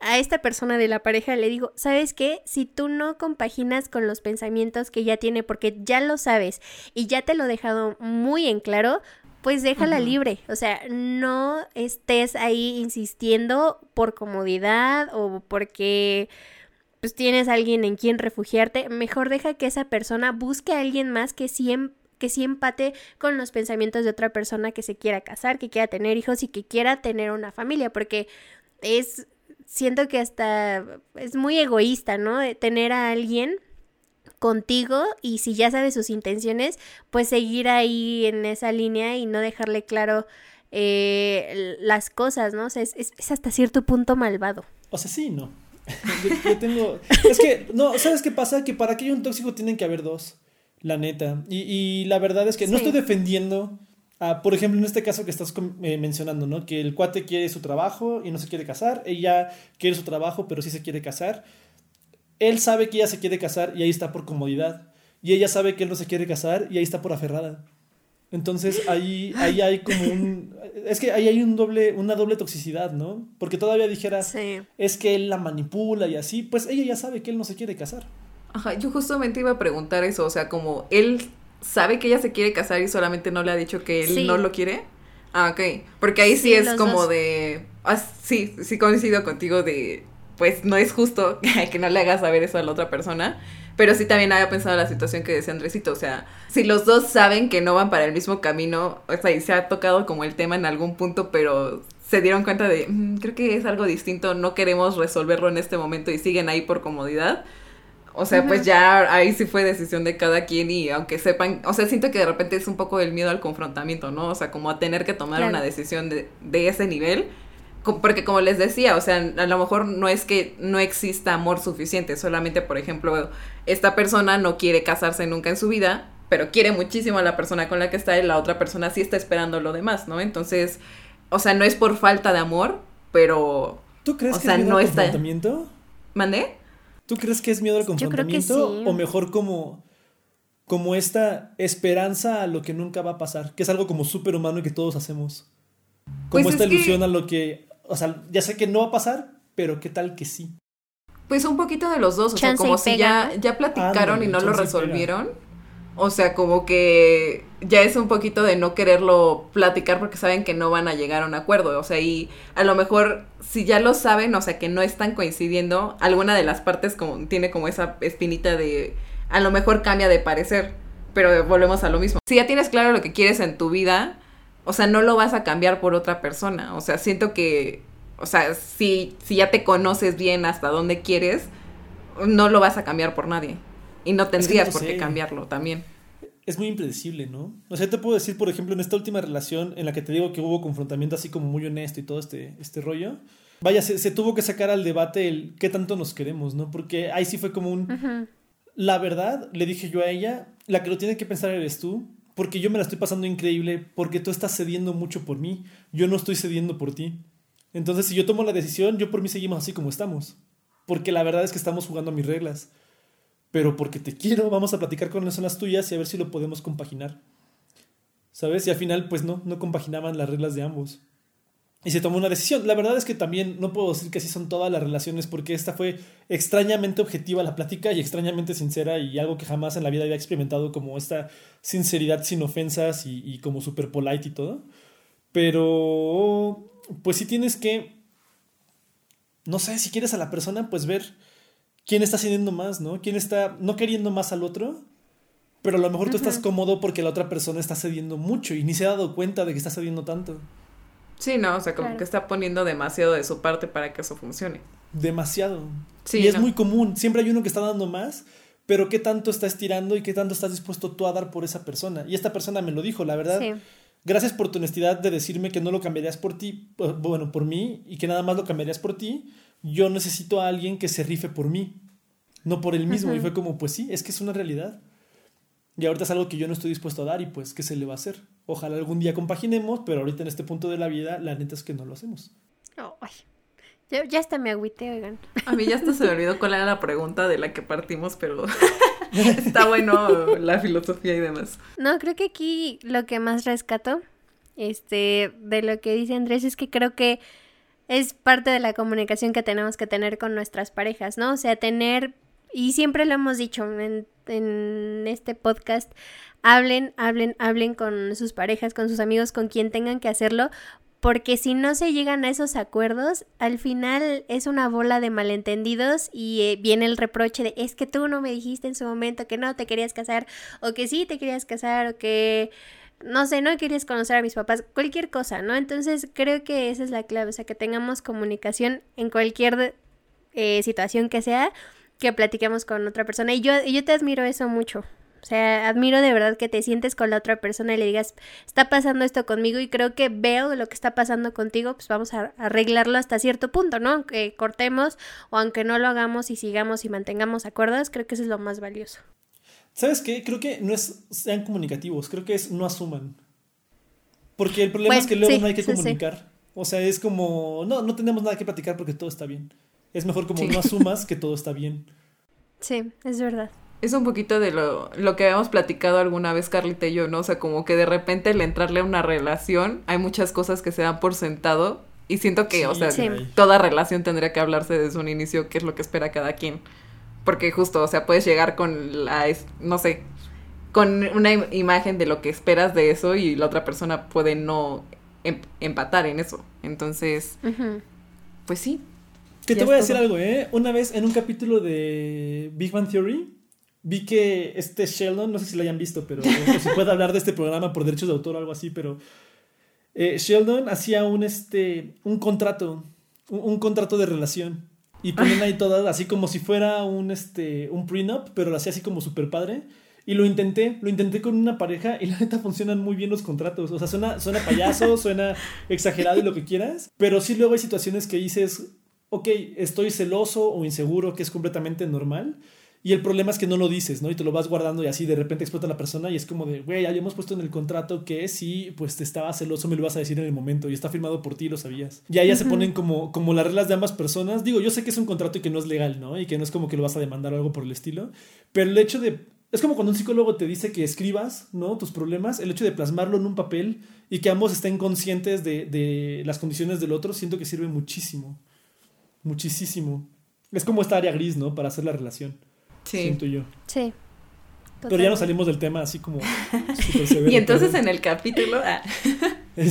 a esta persona de la pareja le digo, ¿sabes qué? Si tú no compaginas con los pensamientos que ya tiene, porque ya lo sabes y ya te lo he dejado muy en claro, pues déjala libre. O sea, no estés ahí insistiendo por comodidad o porque pues tienes a alguien en quien refugiarte. Mejor deja que esa persona busque a alguien más que siempre que sí empate con los pensamientos de otra persona que se quiera casar, que quiera tener hijos y que quiera tener una familia, porque es, siento que hasta es muy egoísta, ¿no? Tener a alguien contigo y si ya sabes sus intenciones, pues seguir ahí en esa línea y no dejarle claro eh, las cosas, ¿no? O sea, es, hasta cierto punto malvado. O sea, sí, no. yo, tengo... Es que, no, ¿sabes qué pasa? Que para que haya un tóxico tienen que haber dos, la neta. Y, la verdad es que no estoy defendiendo... por ejemplo, en este caso que estás eh, mencionando, ¿no? Que el cuate quiere su trabajo y no se quiere casar, ella quiere su trabajo pero sí se quiere casar él sabe que ella se quiere casar y ahí está por comodidad. Y ella sabe que él no se quiere casar y ahí está por aferrada. Entonces ahí, ahí hay como un... Es que ahí hay un doble, una doble toxicidad, ¿no? Porque todavía dijeras, es que él la manipula y así, pues ella ya sabe que él no se quiere casar. Ajá, yo justamente iba a preguntar eso, o sea, como él sabe que ella se quiere casar y solamente no le ha dicho que él no lo quiere. Ah, ok. Porque ahí sí, es como de... Ah, sí, sí coincido contigo de pues no es justo que no le hagas saber eso a la otra persona. Pero sí también había pensado la situación que decía Andresito, o sea, si los dos saben que no van para el mismo camino, o sea, y se ha tocado como el tema en algún punto, pero se dieron cuenta de, mm, creo que es algo distinto, no queremos resolverlo en este momento y siguen ahí por comodidad. O sea, pues ya ahí sí fue decisión de cada quien y aunque sepan, o sea, siento que de repente es un poco el miedo al confrontamiento, ¿no? O sea, como a tener que tomar una decisión de, de ese nivel porque como les decía, o sea, a lo mejor no es que no exista amor suficiente, solamente, por ejemplo, esta persona no quiere casarse nunca en su vida, pero quiere muchísimo a la persona con la que está y la otra persona sí está esperando lo demás, ¿no? Entonces, o sea, no es por falta de amor, pero... ¿Tú crees que es miedo al confrontamiento? ¿Mandé? ¿Tú crees que es miedo al confrontamiento? O mejor como, como esta esperanza a lo que nunca va a pasar, que es algo como súper humano y que todos hacemos. Como pues esta ilusión a lo que o sea, ya sé que no va a pasar, pero qué tal que sí. Pues un poquito de los dos, o sea, como si ya, ya platicaron y no lo resolvieron. O sea, como que ya es un poquito de no quererlo platicar porque saben que no van a llegar a un acuerdo. O sea, y a lo mejor si ya lo saben, o sea, que no están coincidiendo, alguna de las partes como, tiene como esa espinita de a lo mejor cambia de parecer. Pero volvemos a lo mismo. Si ya tienes claro lo que quieres en tu vida, o sea, no lo vas a cambiar por otra persona. O sea, siento que, o sea, si, si ya te conoces bien hasta dónde quieres, no lo vas a cambiar por nadie. Y no tendrías por qué cambiarlo también. Es muy impredecible, ¿no? O sea, te puedo decir, por ejemplo, en esta última relación en la que te digo que hubo confrontamiento así como muy honesto y todo este, este rollo, vaya, se, tuvo que sacar al debate el qué tanto nos queremos, ¿no? Porque ahí sí fue como un... La verdad, le dije yo a ella, la que lo tiene que pensar eres tú, porque yo me la estoy pasando increíble, porque tú estás cediendo mucho por mí, yo no estoy cediendo por ti. Entonces, si yo tomo la decisión, yo por mí seguimos así como estamos, porque la verdad es que estamos jugando a mis reglas. Pero porque te quiero, vamos a platicar con las zonas tuyas y a ver si lo podemos compaginar. ¿Sabes? Y al final, pues no, no compaginaban las reglas de ambos y se tomó una decisión. La verdad es que también no puedo decir que así son todas las relaciones porque esta fue extrañamente objetiva la plática y extrañamente sincera y algo que jamás en la vida había experimentado como esta sinceridad sin ofensas y, como super polite y todo. Pero pues si tienes que, no sé, si quieres a la persona, pues ver quién está cediendo más, ¿no? Quién está no queriendo más al otro. Pero a lo mejor tú estás cómodo porque la otra persona está cediendo mucho y ni se ha dado cuenta de que está cediendo tanto. Sí, no, o sea, como que está poniendo demasiado de su parte para que eso funcione. Demasiado. Sí, y es muy común. Siempre hay uno que está dando más, pero qué tanto está estirando y qué tanto estás dispuesto tú a dar por esa persona. Y esta persona me lo dijo, la verdad. Gracias por tu honestidad de decirme que no lo cambiarías por ti, bueno, por mí, y que nada más lo cambiarías por ti. Yo necesito a alguien que se rife por mí, no por él mismo. Y fue como, pues sí, es que es una realidad. Y ahorita es algo que yo no estoy dispuesto a dar y pues, ¿qué se le va a hacer? Ojalá algún día compaginemos, pero ahorita en este punto de la vida, la neta es que no lo hacemos. Ya, ya hasta me agüité, oigan. A mí ya hasta se me olvidó cuál era la pregunta de la que partimos, pero está bueno la filosofía y demás. No, creo que aquí lo que más rescato este, de lo que dice Andrés es que creo que es parte de la comunicación que tenemos que tener con nuestras parejas, ¿no? O sea, tener, y siempre lo hemos dicho en, en este podcast, hablen, hablen, hablen con sus parejas, con sus amigos, con quien tengan que hacerlo, porque si no se llegan a esos acuerdos, al final es una bola de malentendidos y eh, viene el reproche de es que tú no me dijiste en su momento que no te querías casar o que sí te querías casar o que no sé, no querías conocer a mis papás, cualquier cosa, ¿no? Entonces creo que esa es la clave, o sea, que tengamos comunicación en cualquier eh, situación que sea, que platiquemos con otra persona y yo, yo te admiro eso mucho, o sea, admiro de verdad que te sientes con la otra persona y le digas, está pasando esto conmigo y creo que veo lo que está pasando contigo, pues vamos a arreglarlo hasta cierto punto, ¿no? Aunque cortemos o aunque no lo hagamos y sigamos y mantengamos acuerdos, creo que eso es lo más valioso. ¿Sabes qué? Creo que no es sean comunicativos, creo que es no asuman. Porque el problema es que luego no hay que comunicar. O sea, es como, no, no tenemos nada que platicar porque todo está bien. Es mejor como no asumas que todo está bien. Sí, es verdad es un poquito de lo, lo que habíamos platicado alguna vez Carlita y yo, ¿no? O sea, como que de repente el entrarle a una relación, hay muchas cosas que se dan por sentado y siento que, o sea, toda relación tendría que hablarse desde un inicio qué es lo que espera cada quien. Porque justo, o sea, puedes llegar con la, no sé, con una imagen de lo que esperas de eso y la otra persona puede no em, empatar en eso. Entonces, pues sí. Que te voy a decir algo, ¿eh? Una vez en un capítulo de Big Bang Theory, Vi que este Sheldon, no sé si lo hayan visto, pero si puede hablar de este programa por derechos de autor o algo así, pero eh, Sheldon hacía un, este, un contrato, un, contrato de relación. Y ponen ahí todas, así como si fuera un, este, un prenup, pero lo hacía así como super padre. Y lo intenté, lo intenté con una pareja y la neta funcionan muy bien los contratos. O sea, suena, suena payaso, suena exagerado y lo que quieras. Pero sí luego hay situaciones que dices, ok, estoy celoso o inseguro, que es completamente normal. Y el problema es que no lo dices, ¿no? Y te lo vas guardando y así de repente explota la persona y es como de, güey, habíamos puesto en el contrato que si pues te estaba celoso me lo vas a decir en el momento y está firmado por ti, lo sabías. Y ahí ya se ponen como, como las reglas de ambas personas. Digo, yo sé que es un contrato y que no es legal, ¿no? Y que no es como que lo vas a demandar o algo por el estilo. Pero el hecho de... Es como cuando un psicólogo te dice que escribas, ¿no? Tus problemas, el hecho de plasmarlo en un papel y que ambos estén conscientes de, de las condiciones del otro, siento que sirve muchísimo. Muchísimo. Es como esta área gris, ¿no? Para hacer la relación. Sí. Siento yo. Sí. Pero ya nos salimos del tema así como y entonces en el capítulo... Ah.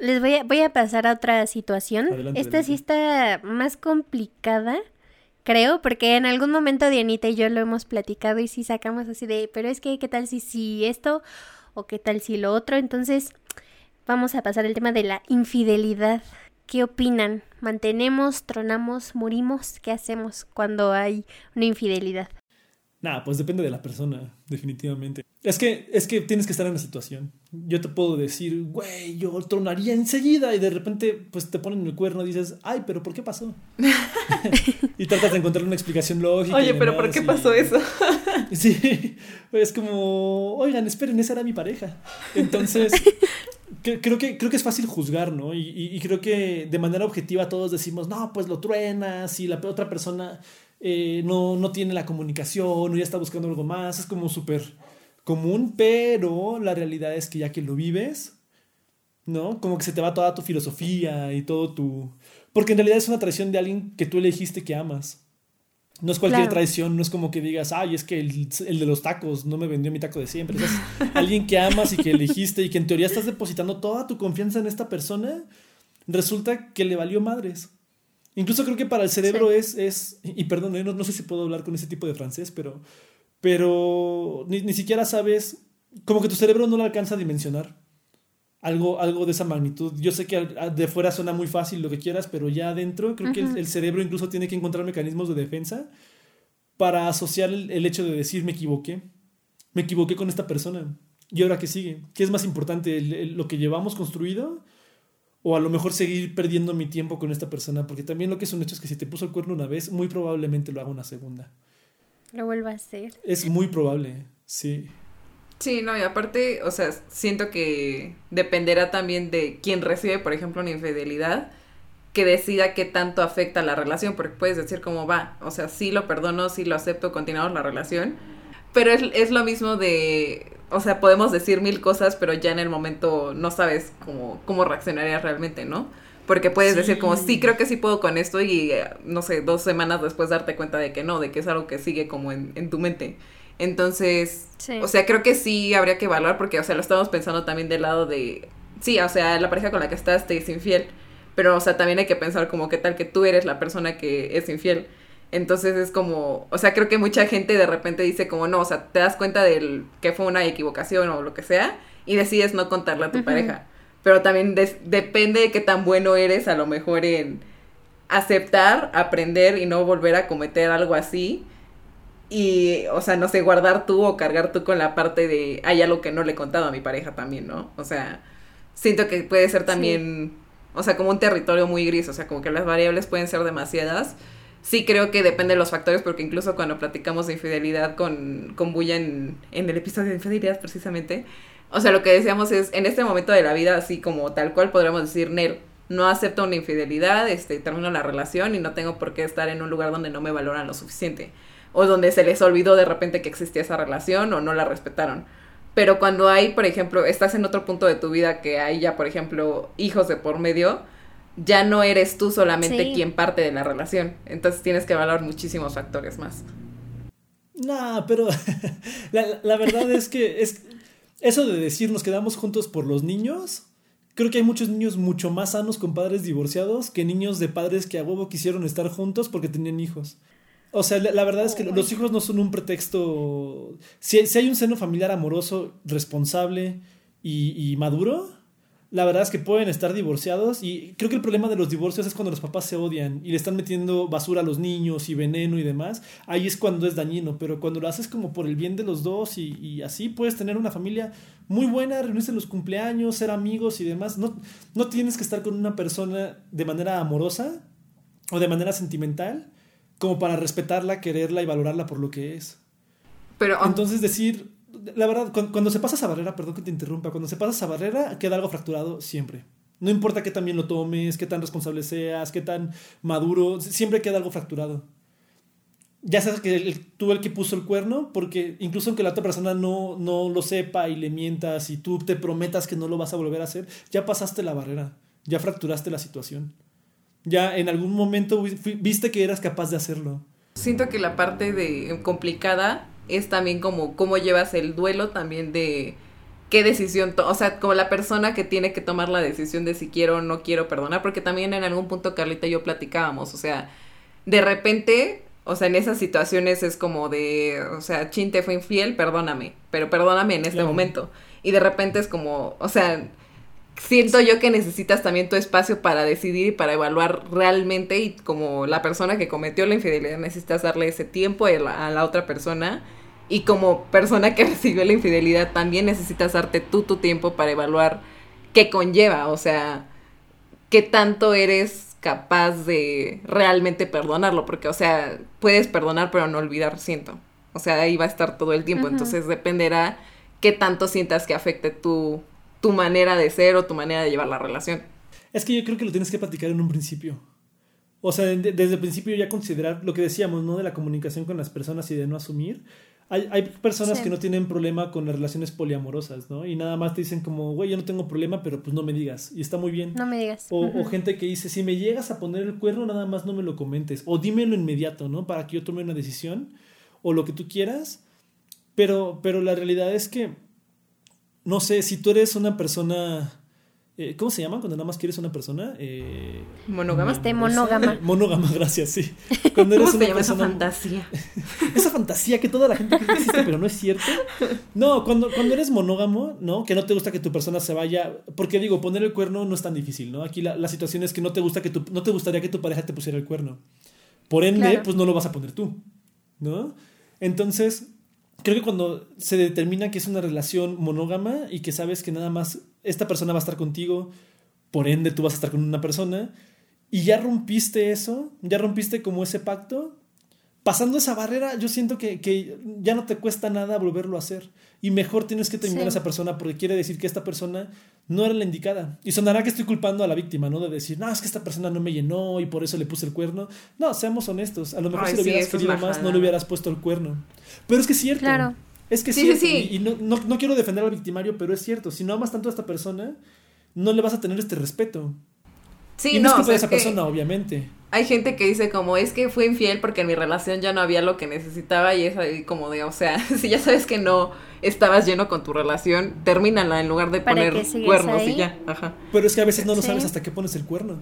Les voy a, voy a pasar a otra situación. Esta sí está más complicada, creo, porque en algún momento Dianita y yo lo hemos platicado y sí sacamos así de, pero es que, ¿qué tal si, si esto o qué tal si lo otro? Entonces, vamos a pasar el tema de la infidelidad. ¿Qué opinan? ¿Mantenemos, tronamos, morimos? ¿Qué hacemos cuando hay una infidelidad? Nada, pues depende de la persona, definitivamente. Es que, es que tienes que estar en la situación. Yo te puedo decir, güey, yo tronaría enseguida y de repente pues te ponen el cuerno y dices, ay, pero ¿por qué pasó? y tratas de encontrar una explicación lógica. Oye, pero ¿por qué pasó eso? sí, es como, oigan, esperen, esa era mi pareja. Entonces, creo que, creo que es fácil juzgar, ¿no? Y, creo que de manera objetiva todos decimos, no, pues lo truenas y la otra persona eh, no, no tiene la comunicación o ya está buscando algo más. Es como súper común, pero la realidad es que ya que lo vives, ¿no? Como que se te va toda tu filosofía y todo tu... Porque en realidad es una traición de alguien que tú elegiste que amas. No es cualquier traición, no es como que digas, ay, es que el, de los tacos no me vendió mi taco de siempre. Es alguien que amas y que elegiste y que en teoría estás depositando toda tu confianza en esta persona, resulta que le valió madres. Incluso creo que para el cerebro es, es, y perdón, eh, no, no, sé si puedo hablar con ese tipo de francés, pero, pero ni, ni siquiera sabes, como que tu cerebro no lo alcanza a dimensionar algo, algo de esa magnitud. Yo sé que de fuera suena muy fácil lo que quieras, pero ya adentro creo que el, cerebro incluso tiene que encontrar mecanismos de defensa para asociar el, hecho de decir me equivoqué. Me equivoqué con esta persona. ¿Y ahora qué sigue? ¿Qué es más importante? ¿Lo que llevamos construido? O a lo mejor seguir perdiendo mi tiempo con esta persona. Porque también lo que es un hecho es que si te puso el cuerno una vez, muy probablemente lo haga una segunda. Lo vuelva a hacer. Es muy probable. Sí. Sí, no, y aparte, o sea, siento que dependerá también de quién recibe, por ejemplo, una infidelidad, que decida qué tanto afecta la relación, porque puedes decir cómo va, o sea, sí lo perdono, sí lo acepto, continuamos la relación, pero es, es lo mismo de, o sea, podemos decir mil cosas, pero ya en el momento no sabes cómo, cómo reaccionarías realmente, ¿no? Porque puedes decir como, sí, creo que sí puedo con esto y, eh, no sé, dos semanas después darte cuenta de que no, de que es algo que sigue como en, en tu mente. Entonces, o sea, creo que sí habría que evaluar porque, o sea, lo estamos pensando también del lado de, sí, o sea, la pareja con la que estás te es infiel, pero, o sea, también hay que pensar como qué tal que tú eres la persona que es infiel. Entonces es como, o sea, creo que mucha gente de repente dice como, no, o sea, te das cuenta del que fue una equivocación o lo que sea y decides no contarle a tu pareja. Pero también depende de qué tan bueno eres a lo mejor en aceptar, aprender y no volver a cometer algo así y, o sea, no sé, guardar tú o cargar tú con la parte de, hay algo que no le he contado a mi pareja también, ¿no? O sea, siento que puede ser también, o sea, como un territorio muy gris, o sea, como que las variables pueden ser demasiadas. Sí creo que depende de los factores, porque incluso cuando platicamos de infidelidad con, con Bulla en, en el episodio de infidelidad precisamente, o sea, lo que decíamos es, en este momento de la vida, así como tal cual podríamos decir, Nel, no acepto una infidelidad, este, termino la relación y no tengo por qué estar en un lugar donde no me valoran lo suficiente o donde se les olvidó de repente que existía esa relación o no la respetaron. Pero cuando hay, por ejemplo, estás en otro punto de tu vida que hay ya, por ejemplo, hijos de por medio, ya no eres tú solamente quien parte de la relación. Entonces tienes que valorar muchísimos factores más. No, pero la, verdad es que es eso de decir nos quedamos juntos por los niños. Creo que hay muchos niños mucho más sanos con padres divorciados que niños de padres que a huevo quisieron estar juntos porque tenían hijos. O sea, la, verdad es que los hijos no son un pretexto. Si, si hay un seno familiar amoroso, responsable y, maduro, la verdad es que pueden estar divorciados. Y creo que el problema de los divorcios es cuando los papás se odian y le están metiendo basura a los niños y veneno y demás. Ahí es cuando es dañino. Pero cuando lo haces como por el bien de los dos y, y así, puedes tener una familia muy buena, reunirse en los cumpleaños, ser amigos y demás. No, no tienes que estar con una persona de manera amorosa o de manera sentimental como para respetarla, quererla y valorarla por lo que es. Pero, ah, Entonces decir, la verdad, cuando, se pasa esa barrera, perdón que te interrumpa, cuando se pasa esa barrera queda algo fracturado siempre. No importa qué tan bien lo tomes, qué tan responsable seas, qué tan maduro, siempre queda algo fracturado. Ya sabes que el, tú el que puso el cuerno, porque incluso aunque la otra persona no, no lo sepa y le mientas y tú te prometas que no lo vas a volver a hacer, ya pasaste la barrera, ya fracturaste la situación. Ya en algún momento viste que eras capaz de hacerlo. Siento que la parte de complicada es también como cómo llevas el duelo también de qué decisión, o sea, como la persona que tiene que tomar la decisión de si quiero o no quiero perdonar, porque también en algún punto Carlita y yo platicábamos, o sea, de repente, o sea, en esas situaciones es como de, o sea, Chin te fue infiel, perdóname, pero perdóname en este momento. Y de repente es como, o sea, siento yo que necesitas también tu espacio para decidir y para evaluar realmente y como la persona que cometió la infidelidad necesitas darle ese tiempo a la, otra persona. Y como persona que recibió la infidelidad también necesitas darte tú tu tiempo para evaluar qué conlleva, o sea, qué tanto eres capaz de realmente perdonarlo, porque o sea, puedes perdonar pero no olvidar, siento. O sea, ahí va a estar todo el tiempo, entonces dependerá qué tanto sientas que afecte tu tu manera de ser o tu manera de llevar la relación. Es que yo creo que lo tienes que platicar en un principio. O sea, desde el principio ya considerar lo que decíamos, ¿no? De la comunicación con las personas y de no asumir. Hay, hay personas que no tienen problema con las relaciones poliamorosas, ¿no? Y nada más te dicen como, güey, yo no tengo problema, pero pues no me digas. Y está muy bien. No me digas. O, o, gente que dice, si me llegas a poner el cuerno, nada más no me lo comentes. O dímelo inmediato, ¿no? Para que yo tome una decisión. O lo que tú quieras. Pero, pero la realidad es que no sé, si tú eres una persona... Eh, ¿Cómo se llama cuando nada más quieres una persona? Eh, monógama. Este, monógama. Monógama, gracias, sí. Cuando eres ¿Cómo se llama esa fantasía? esa fantasía que toda la gente cree que existe, pero no es cierto. No, cuando, cuando eres monógamo, ¿no? Que no te gusta que tu persona se vaya. Porque digo, poner el cuerno no es tan difícil, ¿no? Aquí la, la situación es que no te gusta que tu, no te gustaría que tu pareja te pusiera el cuerno. Por ende, pues no lo vas a poner tú, ¿no? Entonces, creo que cuando se determina que es una relación monógama y que sabes que nada más esta persona va a estar contigo, por ende tú vas a estar con una persona, y ya rompiste eso, ya rompiste como ese pacto, pasando esa barrera, yo siento que, ya no te cuesta nada volverlo a hacer. Y mejor tienes que terminar a esa persona porque quiere decir que esta persona no era la indicada. Y sonará que estoy culpando a la víctima, ¿no? De decir, no, es que esta persona no me llenó y por eso le puse el cuerno. No, seamos honestos. A lo mejor si lo hubieras querido más, no le hubieras puesto el cuerno. Pero es que es cierto. Claro. Es que es cierto. Y, no, no, quiero defender al victimario, pero es cierto. Si no amas tanto a esta persona, no le vas a tener este respeto. Sí, y no, es culpa de esa persona, obviamente hay gente que dice como es que fue infiel porque en mi relación ya no había lo que necesitaba y es ahí como de, o sea, si ya sabes que no estabas lleno con tu relación, termínala en lugar de poner cuernos y ya, ajá. Pero es que a veces no lo sabes hasta qué pones el cuerno.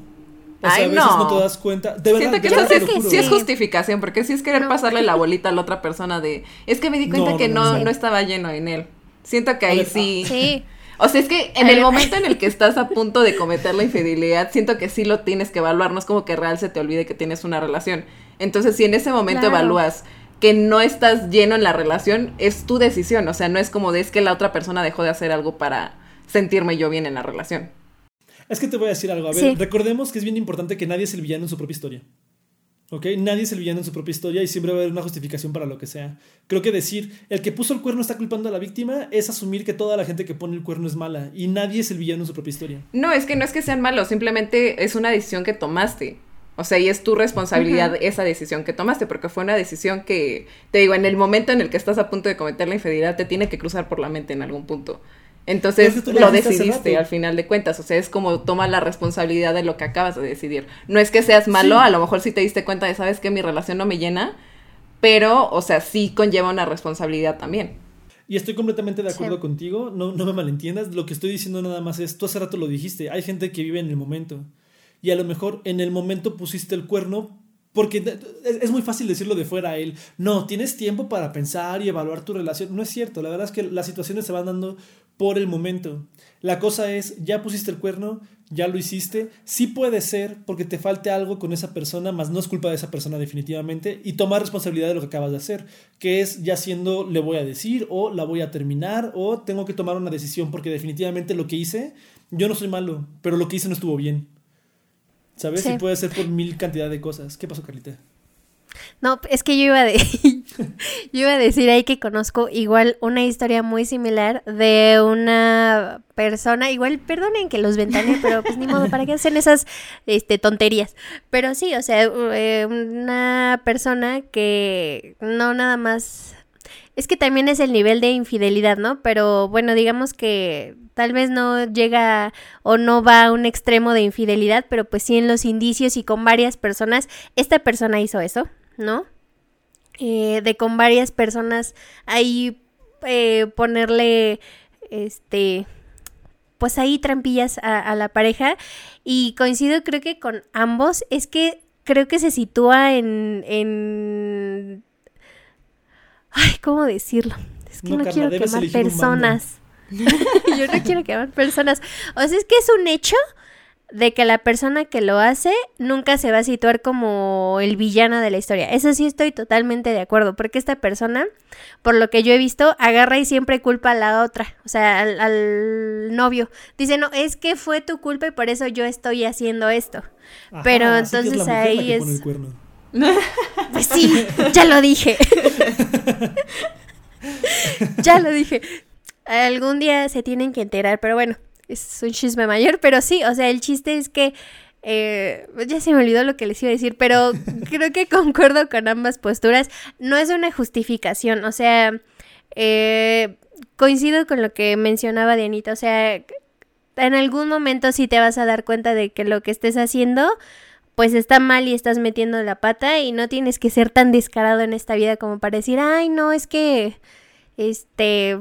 O sea, a veces no. te das cuenta. De verdad, Siento que eso sí, es justificación, porque si es querer pasarle la bolita a la otra persona de, es que me di cuenta que no, no, estaba lleno en él. Siento que ahí sí. Sí. O sea, es que en el momento en el que estás a punto de cometer la infidelidad, siento que sí lo tienes que evaluar, no es como que real se te olvide que tienes una relación. Entonces, si en ese momento evalúas que no estás lleno en la relación, es tu decisión, o sea, no es como de es que la otra persona dejó de hacer algo para sentirme yo bien en la relación. Es que te voy a decir algo, a ver, recordemos que es bien importante que nadie es el villano en su propia historia. ¿Ok? Nadie es el villano en su propia historia y siempre va a haber una justificación para lo que sea. Creo que decir, el que puso el cuerno está culpando a la víctima es asumir que toda la gente que pone el cuerno es mala y nadie es el villano en su propia historia. No, es que no es que sean malos, simplemente es una decisión que tomaste. O sea, y es tu responsabilidad esa decisión que tomaste, porque fue una decisión que, te digo, en el momento en el que estás a punto de cometer la infidelidad, te tiene que cruzar por la mente en algún punto. Entonces lo decidiste al final de cuentas, o sea, es como toma la responsabilidad de lo que acabas de decidir. No es que seas malo, a lo mejor sí te diste cuenta de, sabes que mi relación no me llena, pero, o sea, sí conlleva una responsabilidad también. Y estoy completamente de acuerdo contigo, no, no me malentiendas, lo que estoy diciendo nada más es, tú hace rato lo dijiste, hay gente que vive en el momento, y a lo mejor en el momento pusiste el cuerno porque es muy fácil decirlo de fuera a él. No, tienes tiempo para pensar y evaluar tu relación. No es cierto. La verdad es que las situaciones se van dando por el momento. La cosa es, ya pusiste el cuerno, ya lo hiciste. Sí puede ser porque te falte algo con esa persona, más no es culpa de esa persona definitivamente. Y tomar responsabilidad de lo que acabas de hacer, que es ya siendo le voy a decir o la voy a terminar o tengo que tomar una decisión porque definitivamente lo que hice, yo no soy malo, pero lo que hice no estuvo bien. ¿Sabes? Y puede ser por mil cantidad de cosas. ¿Qué pasó, Carlita? No, es que yo iba, de, yo iba a decir ahí que conozco igual una historia muy similar de una persona, igual perdonen que los ventane, pero pues ni modo, ¿para qué hacen esas este, tonterías? Pero sí, o sea, eh, una persona que no nada más... Es que también es el nivel de infidelidad, ¿no? Pero bueno, digamos que tal vez no llega o no va a un extremo de infidelidad, pero pues sí en los indicios y con varias personas, esta persona hizo eso, ¿no? Eh, de con varias personas ahí eh, ponerle, este, pues ahí trampillas a, la pareja y coincido creo que con ambos, es que creo que se sitúa en, en... Ay, ¿cómo decirlo? Es que no, quiero quemar personas. Yo no quiero quemar personas. O sea, es que es un hecho de que la persona que lo hace nunca se va a situar como el villano de la historia. Eso sí estoy totalmente de acuerdo, porque esta persona, por lo que yo he visto, agarra y siempre culpa a la otra, o sea, al, novio. Dice, no, es que fue tu culpa y por eso yo estoy haciendo esto. Pero entonces ahí es... Pues sí, ya lo dije. ya lo dije. Algún día se tienen que enterar, pero bueno, es un chisme mayor, pero sí, o sea, el chiste es que... Eh, ya se me olvidó lo que les iba a decir, pero creo que concuerdo con ambas posturas. No es una justificación, o sea, eh, coincido con lo que mencionaba Dianita, o sea, en algún momento sí te vas a dar cuenta de que lo que estés haciendo pues está mal y estás metiendo la pata y no tienes que ser tan descarado en esta vida como para decir, ay, no, es que este,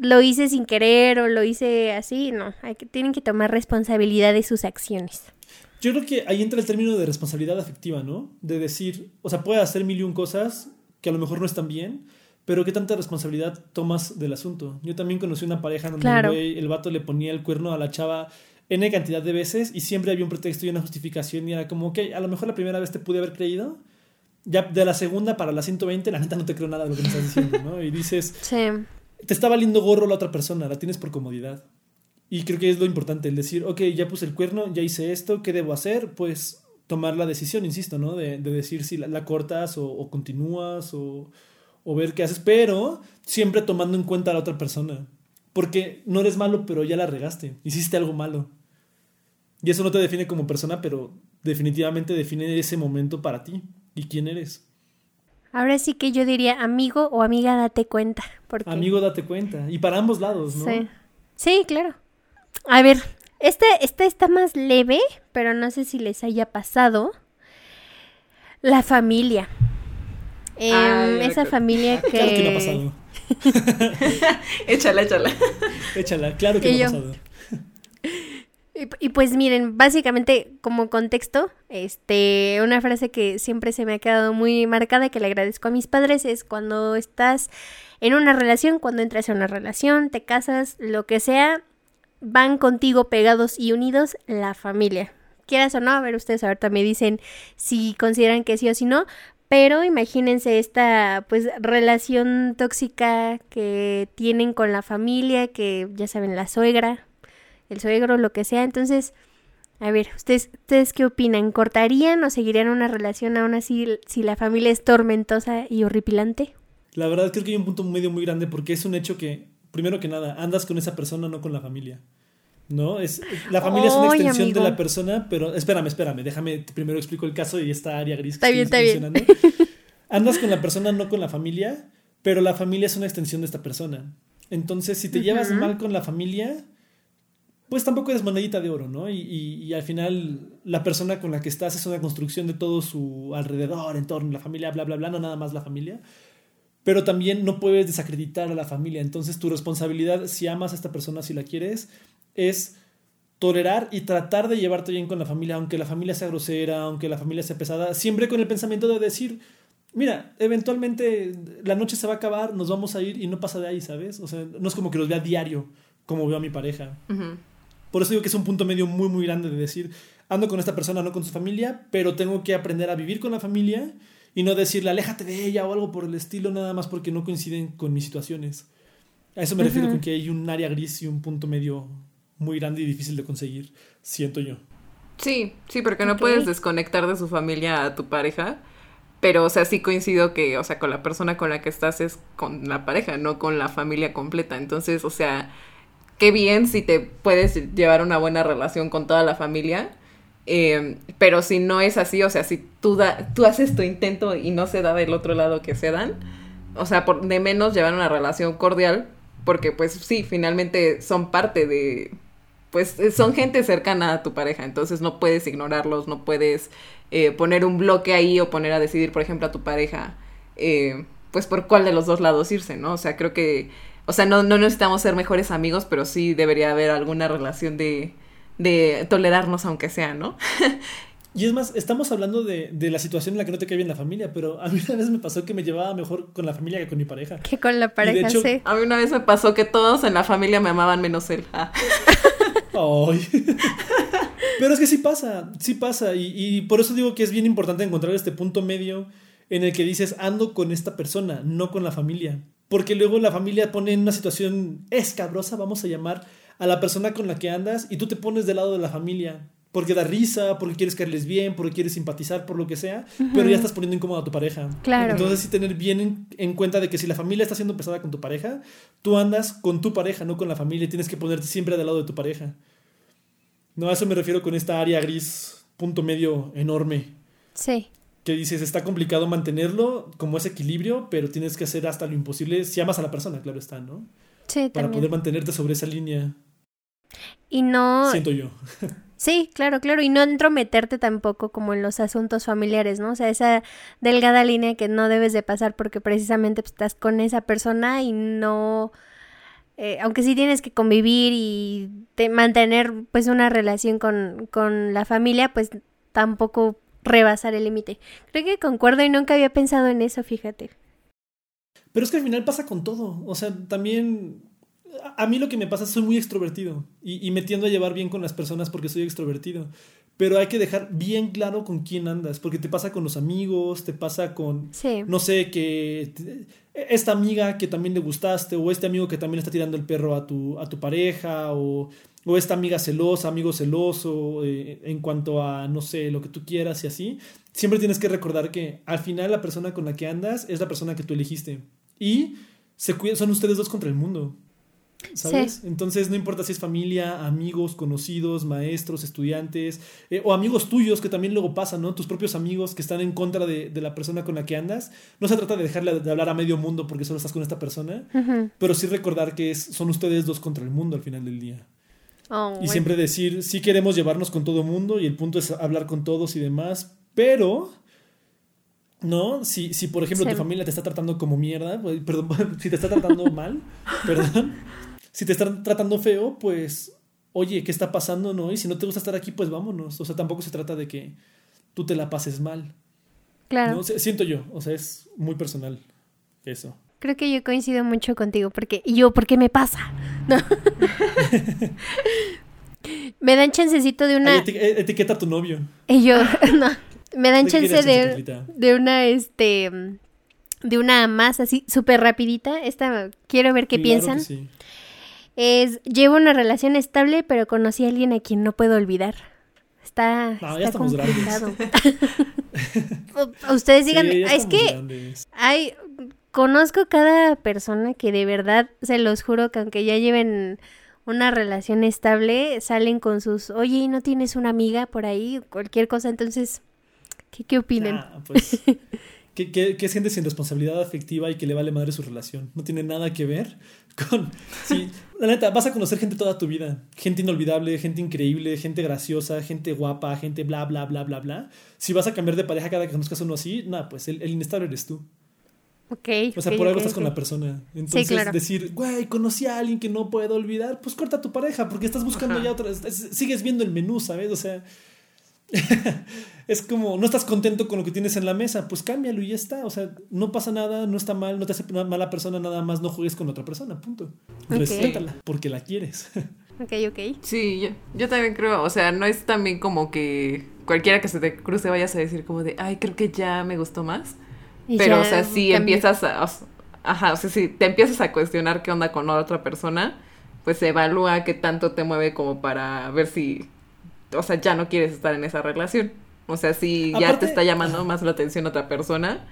lo hice sin querer o lo hice así, no, hay que, tienen que tomar responsabilidad de sus acciones. Yo creo que ahí entra el término de responsabilidad afectiva, ¿no? De decir, o sea, puede hacer mil y un cosas que a lo mejor no están bien, pero qué tanta responsabilidad tomas del asunto. Yo también conocí una pareja donde el, el, vato le ponía el cuerno a la chava N cantidad de veces y siempre había un pretexto y una justificación y era como, ok, a lo mejor la primera vez te pude haber creído, ya de la segunda para la 120, la neta no te creo nada de lo que me estás diciendo, ¿no? Y dices, te está valiendo gorro la otra persona, la tienes por comodidad. Y creo que es lo importante, el decir, ok, ya puse el cuerno, ya hice esto, ¿qué debo hacer? Pues tomar la decisión, insisto, ¿no? De, decir si la, cortas o, continúas o, o, ver qué haces, pero siempre tomando en cuenta a la otra persona. Porque no eres malo, pero ya la regaste, hiciste algo malo. Y eso no te define como persona, pero definitivamente define ese momento para ti y quién eres. Ahora sí que yo diría amigo o amiga, date cuenta. Porque... Amigo, date cuenta. Y para ambos lados, ¿no? Sí. Sí, claro. A ver, este, este está más leve, pero no sé si les haya pasado. La familia. Em, esa familia que... Claro que no ha pasado. échala, échala. Échala, claro que no ha pasado. Y, pues miren, básicamente como contexto, este, una frase que siempre se me ha quedado muy marcada y que le agradezco a mis padres es cuando estás en una relación, cuando entras en una relación, te casas, lo que sea, van contigo pegados y unidos la familia. Quieras o no, a ver, ustedes ahorita me dicen si consideran que sí o si no, pero imagínense esta pues relación tóxica que tienen con la familia, que ya saben, la suegra, el suegro, lo que sea. Entonces, a ver, ¿ustedes, ¿ustedes qué opinan? ¿Cortarían o seguirían una relación aún así si la familia es tormentosa y horripilante? La verdad creo que hay un punto medio muy grande porque es un hecho que, primero que nada, andas con esa persona, no con la familia. ¿No? Es, la familia es una extensión de la persona, pero espérame, espérame, déjame, primero explico el caso y esta área gris que está bien, está bien. Andas con la persona, no con la familia, pero la familia es una extensión de esta persona. Entonces, si te llevas mal con la familia, pues tampoco eres monedita de oro, ¿no? Y, al final la persona con la que estás es una construcción de todo su alrededor, en torno, la familia, bla, bla, bla, no nada más la familia. Pero también no puedes desacreditar a la familia. Entonces tu responsabilidad, si amas a esta persona, si la quieres, es tolerar y tratar de llevarte bien con la familia, aunque la familia sea grosera, aunque la familia sea pesada, siempre con el pensamiento de decir, mira, eventualmente la noche se va a acabar, nos vamos a ir y no pasa de ahí, ¿sabes? O sea, no es como que los vea diario, como veo a mi pareja. Por eso digo que es un punto medio muy, muy grande de decir, ando con esta persona, no con su familia, pero tengo que aprender a vivir con la familia y no decirle, aléjate de ella o algo por el estilo, nada más porque no coinciden con mis situaciones. A eso me refiero con que hay un área gris y un punto medio muy grande y difícil de conseguir, siento yo. Sí, sí, porque no puedes desconectar de su familia a tu pareja, pero, o sea, sí coincido que, o sea, con la persona con la que estás es con la pareja, no con la familia completa. Entonces, o sea, qué bien si te puedes llevar una buena relación con toda la familia. Eh, pero si no es así, o sea, si tú, da, tú haces tu intento y no se da del otro lado que se dan, o sea, por de menos llevar una relación cordial, porque pues sí, finalmente son parte de, pues son gente cercana a tu pareja, entonces no puedes ignorarlos, no puedes eh, poner un bloque ahí o poner a decidir, por ejemplo, a tu pareja, eh, pues por cuál de los dos lados irse, ¿no? O sea, creo que o sea, no, no necesitamos ser mejores amigos, pero sí debería haber alguna relación de, de tolerarnos aunque sea, ¿no? Y es más, estamos hablando de, de, la situación en la que no te cae bien la familia, pero a mí una vez me pasó que me llevaba mejor con la familia que con mi pareja. Que con la pareja, sí. A mí una vez me pasó que todos en la familia me amaban menos él. Ah. Ay. pero es que sí pasa, sí pasa. Y, y por eso digo que es bien importante encontrar este punto medio en el que dices, ando con esta persona, no con la familia porque luego la familia pone en una situación escabrosa, vamos a llamar, a la persona con la que andas y tú te pones del lado de la familia. Porque da risa, porque quieres caerles bien, porque quieres simpatizar, por lo que sea, pero ya estás poniendo incómodo a tu pareja. Claro. Entonces sí tener bien en, cuenta de que si la familia está siendo pesada con tu pareja, tú andas con tu pareja, no con la familia, y tienes que ponerte siempre del lado de tu pareja. No, a eso me refiero con esta área gris, punto medio enorme. Sí que dices, está complicado mantenerlo como ese equilibrio, pero tienes que hacer hasta lo imposible si amas a la persona, claro está, ¿no? Sí, Para poder mantenerte sobre esa línea. Y no... Siento yo. Sí, claro, claro, y no entrometerte tampoco como en los asuntos familiares, ¿no? O sea, esa delgada línea que no debes de pasar porque precisamente pues, estás con esa persona y no... Eh, aunque sí tienes que convivir y mantener pues una relación con, con la familia, pues tampoco rebasar el límite. Creo que concuerdo y nunca había pensado en eso, fíjate. Pero es que al final pasa con todo. O sea, también a mí lo que me pasa es soy muy extrovertido y, y me tiendo a llevar bien con las personas porque soy extrovertido. Pero hay que dejar bien claro con quién andas, porque te pasa con los amigos, te pasa con, no sé, que esta amiga que también le gustaste, o este amigo que también está tirando el perro a tu, a tu pareja, o, o esta amiga celosa, amigo celoso, eh, en cuanto a, no sé, lo que tú quieras y así, siempre tienes que recordar que al final la persona con la que andas es la persona que tú elegiste. Y se son ustedes dos contra el mundo. ¿Sabes? Entonces no importa si es familia, amigos, conocidos, maestros, estudiantes, eh, o amigos tuyos que también luego pasan, ¿no? Tus propios amigos que están en contra de, la persona con la que andas. No se trata de dejarle de hablar a medio mundo porque solo estás con esta persona, pero sí recordar que es, son ustedes dos contra el mundo al final del día. Oh, y siempre decir, sí queremos llevarnos con todo el mundo y el punto es hablar con todos y demás, pero ¿no? Si, si por ejemplo tu familia te está tratando como mierda, pues, perdón, si te está tratando mal, perdón, si te están tratando feo, pues, oye, ¿qué está pasando, no? Y si no te gusta estar aquí, pues vámonos. O sea, tampoco se trata de que tú te la pases mal. Claro. Siento yo, o sea, es muy personal eso. Creo que yo coincido mucho contigo, porque, y yo, ¿por qué me pasa? No. me dan chancecito de una... Eh, etiqueta a tu novio. Y yo, no. Me dan chance de, de una, este, de una más así, súper rapidita. Esta, quiero ver qué piensan. Es, llevo una relación estable, pero conocí a alguien a quien no puedo olvidar. Está, está complicado. Ustedes digan, es que hay, conozco cada persona que de verdad, se los juro que aunque ya lleven una relación estable, salen con sus, oye, ¿no tienes una amiga por ahí? Cualquier cosa, entonces ¿Qué, qué opinan? Ah, pues, ¿qué, qué, qué sientes sin responsabilidad afectiva y que le vale madre su relación? No tiene nada que ver con... Sí, la neta, vas a conocer gente toda tu vida. Gente inolvidable, gente increíble, gente graciosa, gente guapa, gente bla, bla, bla, bla, bla. Si vas a cambiar de pareja cada que conozcas uno así, nada, pues el, inestable eres tú. Ok. O sea, por algo estás con la persona. Entonces, decir, güey, conocí a alguien que no puedo olvidar, pues corta tu pareja, porque estás buscando ya otra. Sigues viendo el menú, ¿sabes? O sea, es como, no estás contento con lo que tienes en la mesa, pues cámbialo y ya está. O sea, no pasa nada, no está mal, no te hace una mala persona, nada más no juegues con otra persona, punto. Respétala, porque la quieres. ok, ok. Sí, yo, también creo, o sea, no es también como que cualquiera que se te cruce vayas a decir como de, ay, creo que ya me gustó más. Pero, o sea, si empiezas a, ajá, o sea, si te empiezas a cuestionar qué onda con otra persona, pues evalúa qué tanto te mueve como para ver si o sea, ya no quieres estar en esa relación. O sea, si ya te está llamando más la atención otra persona,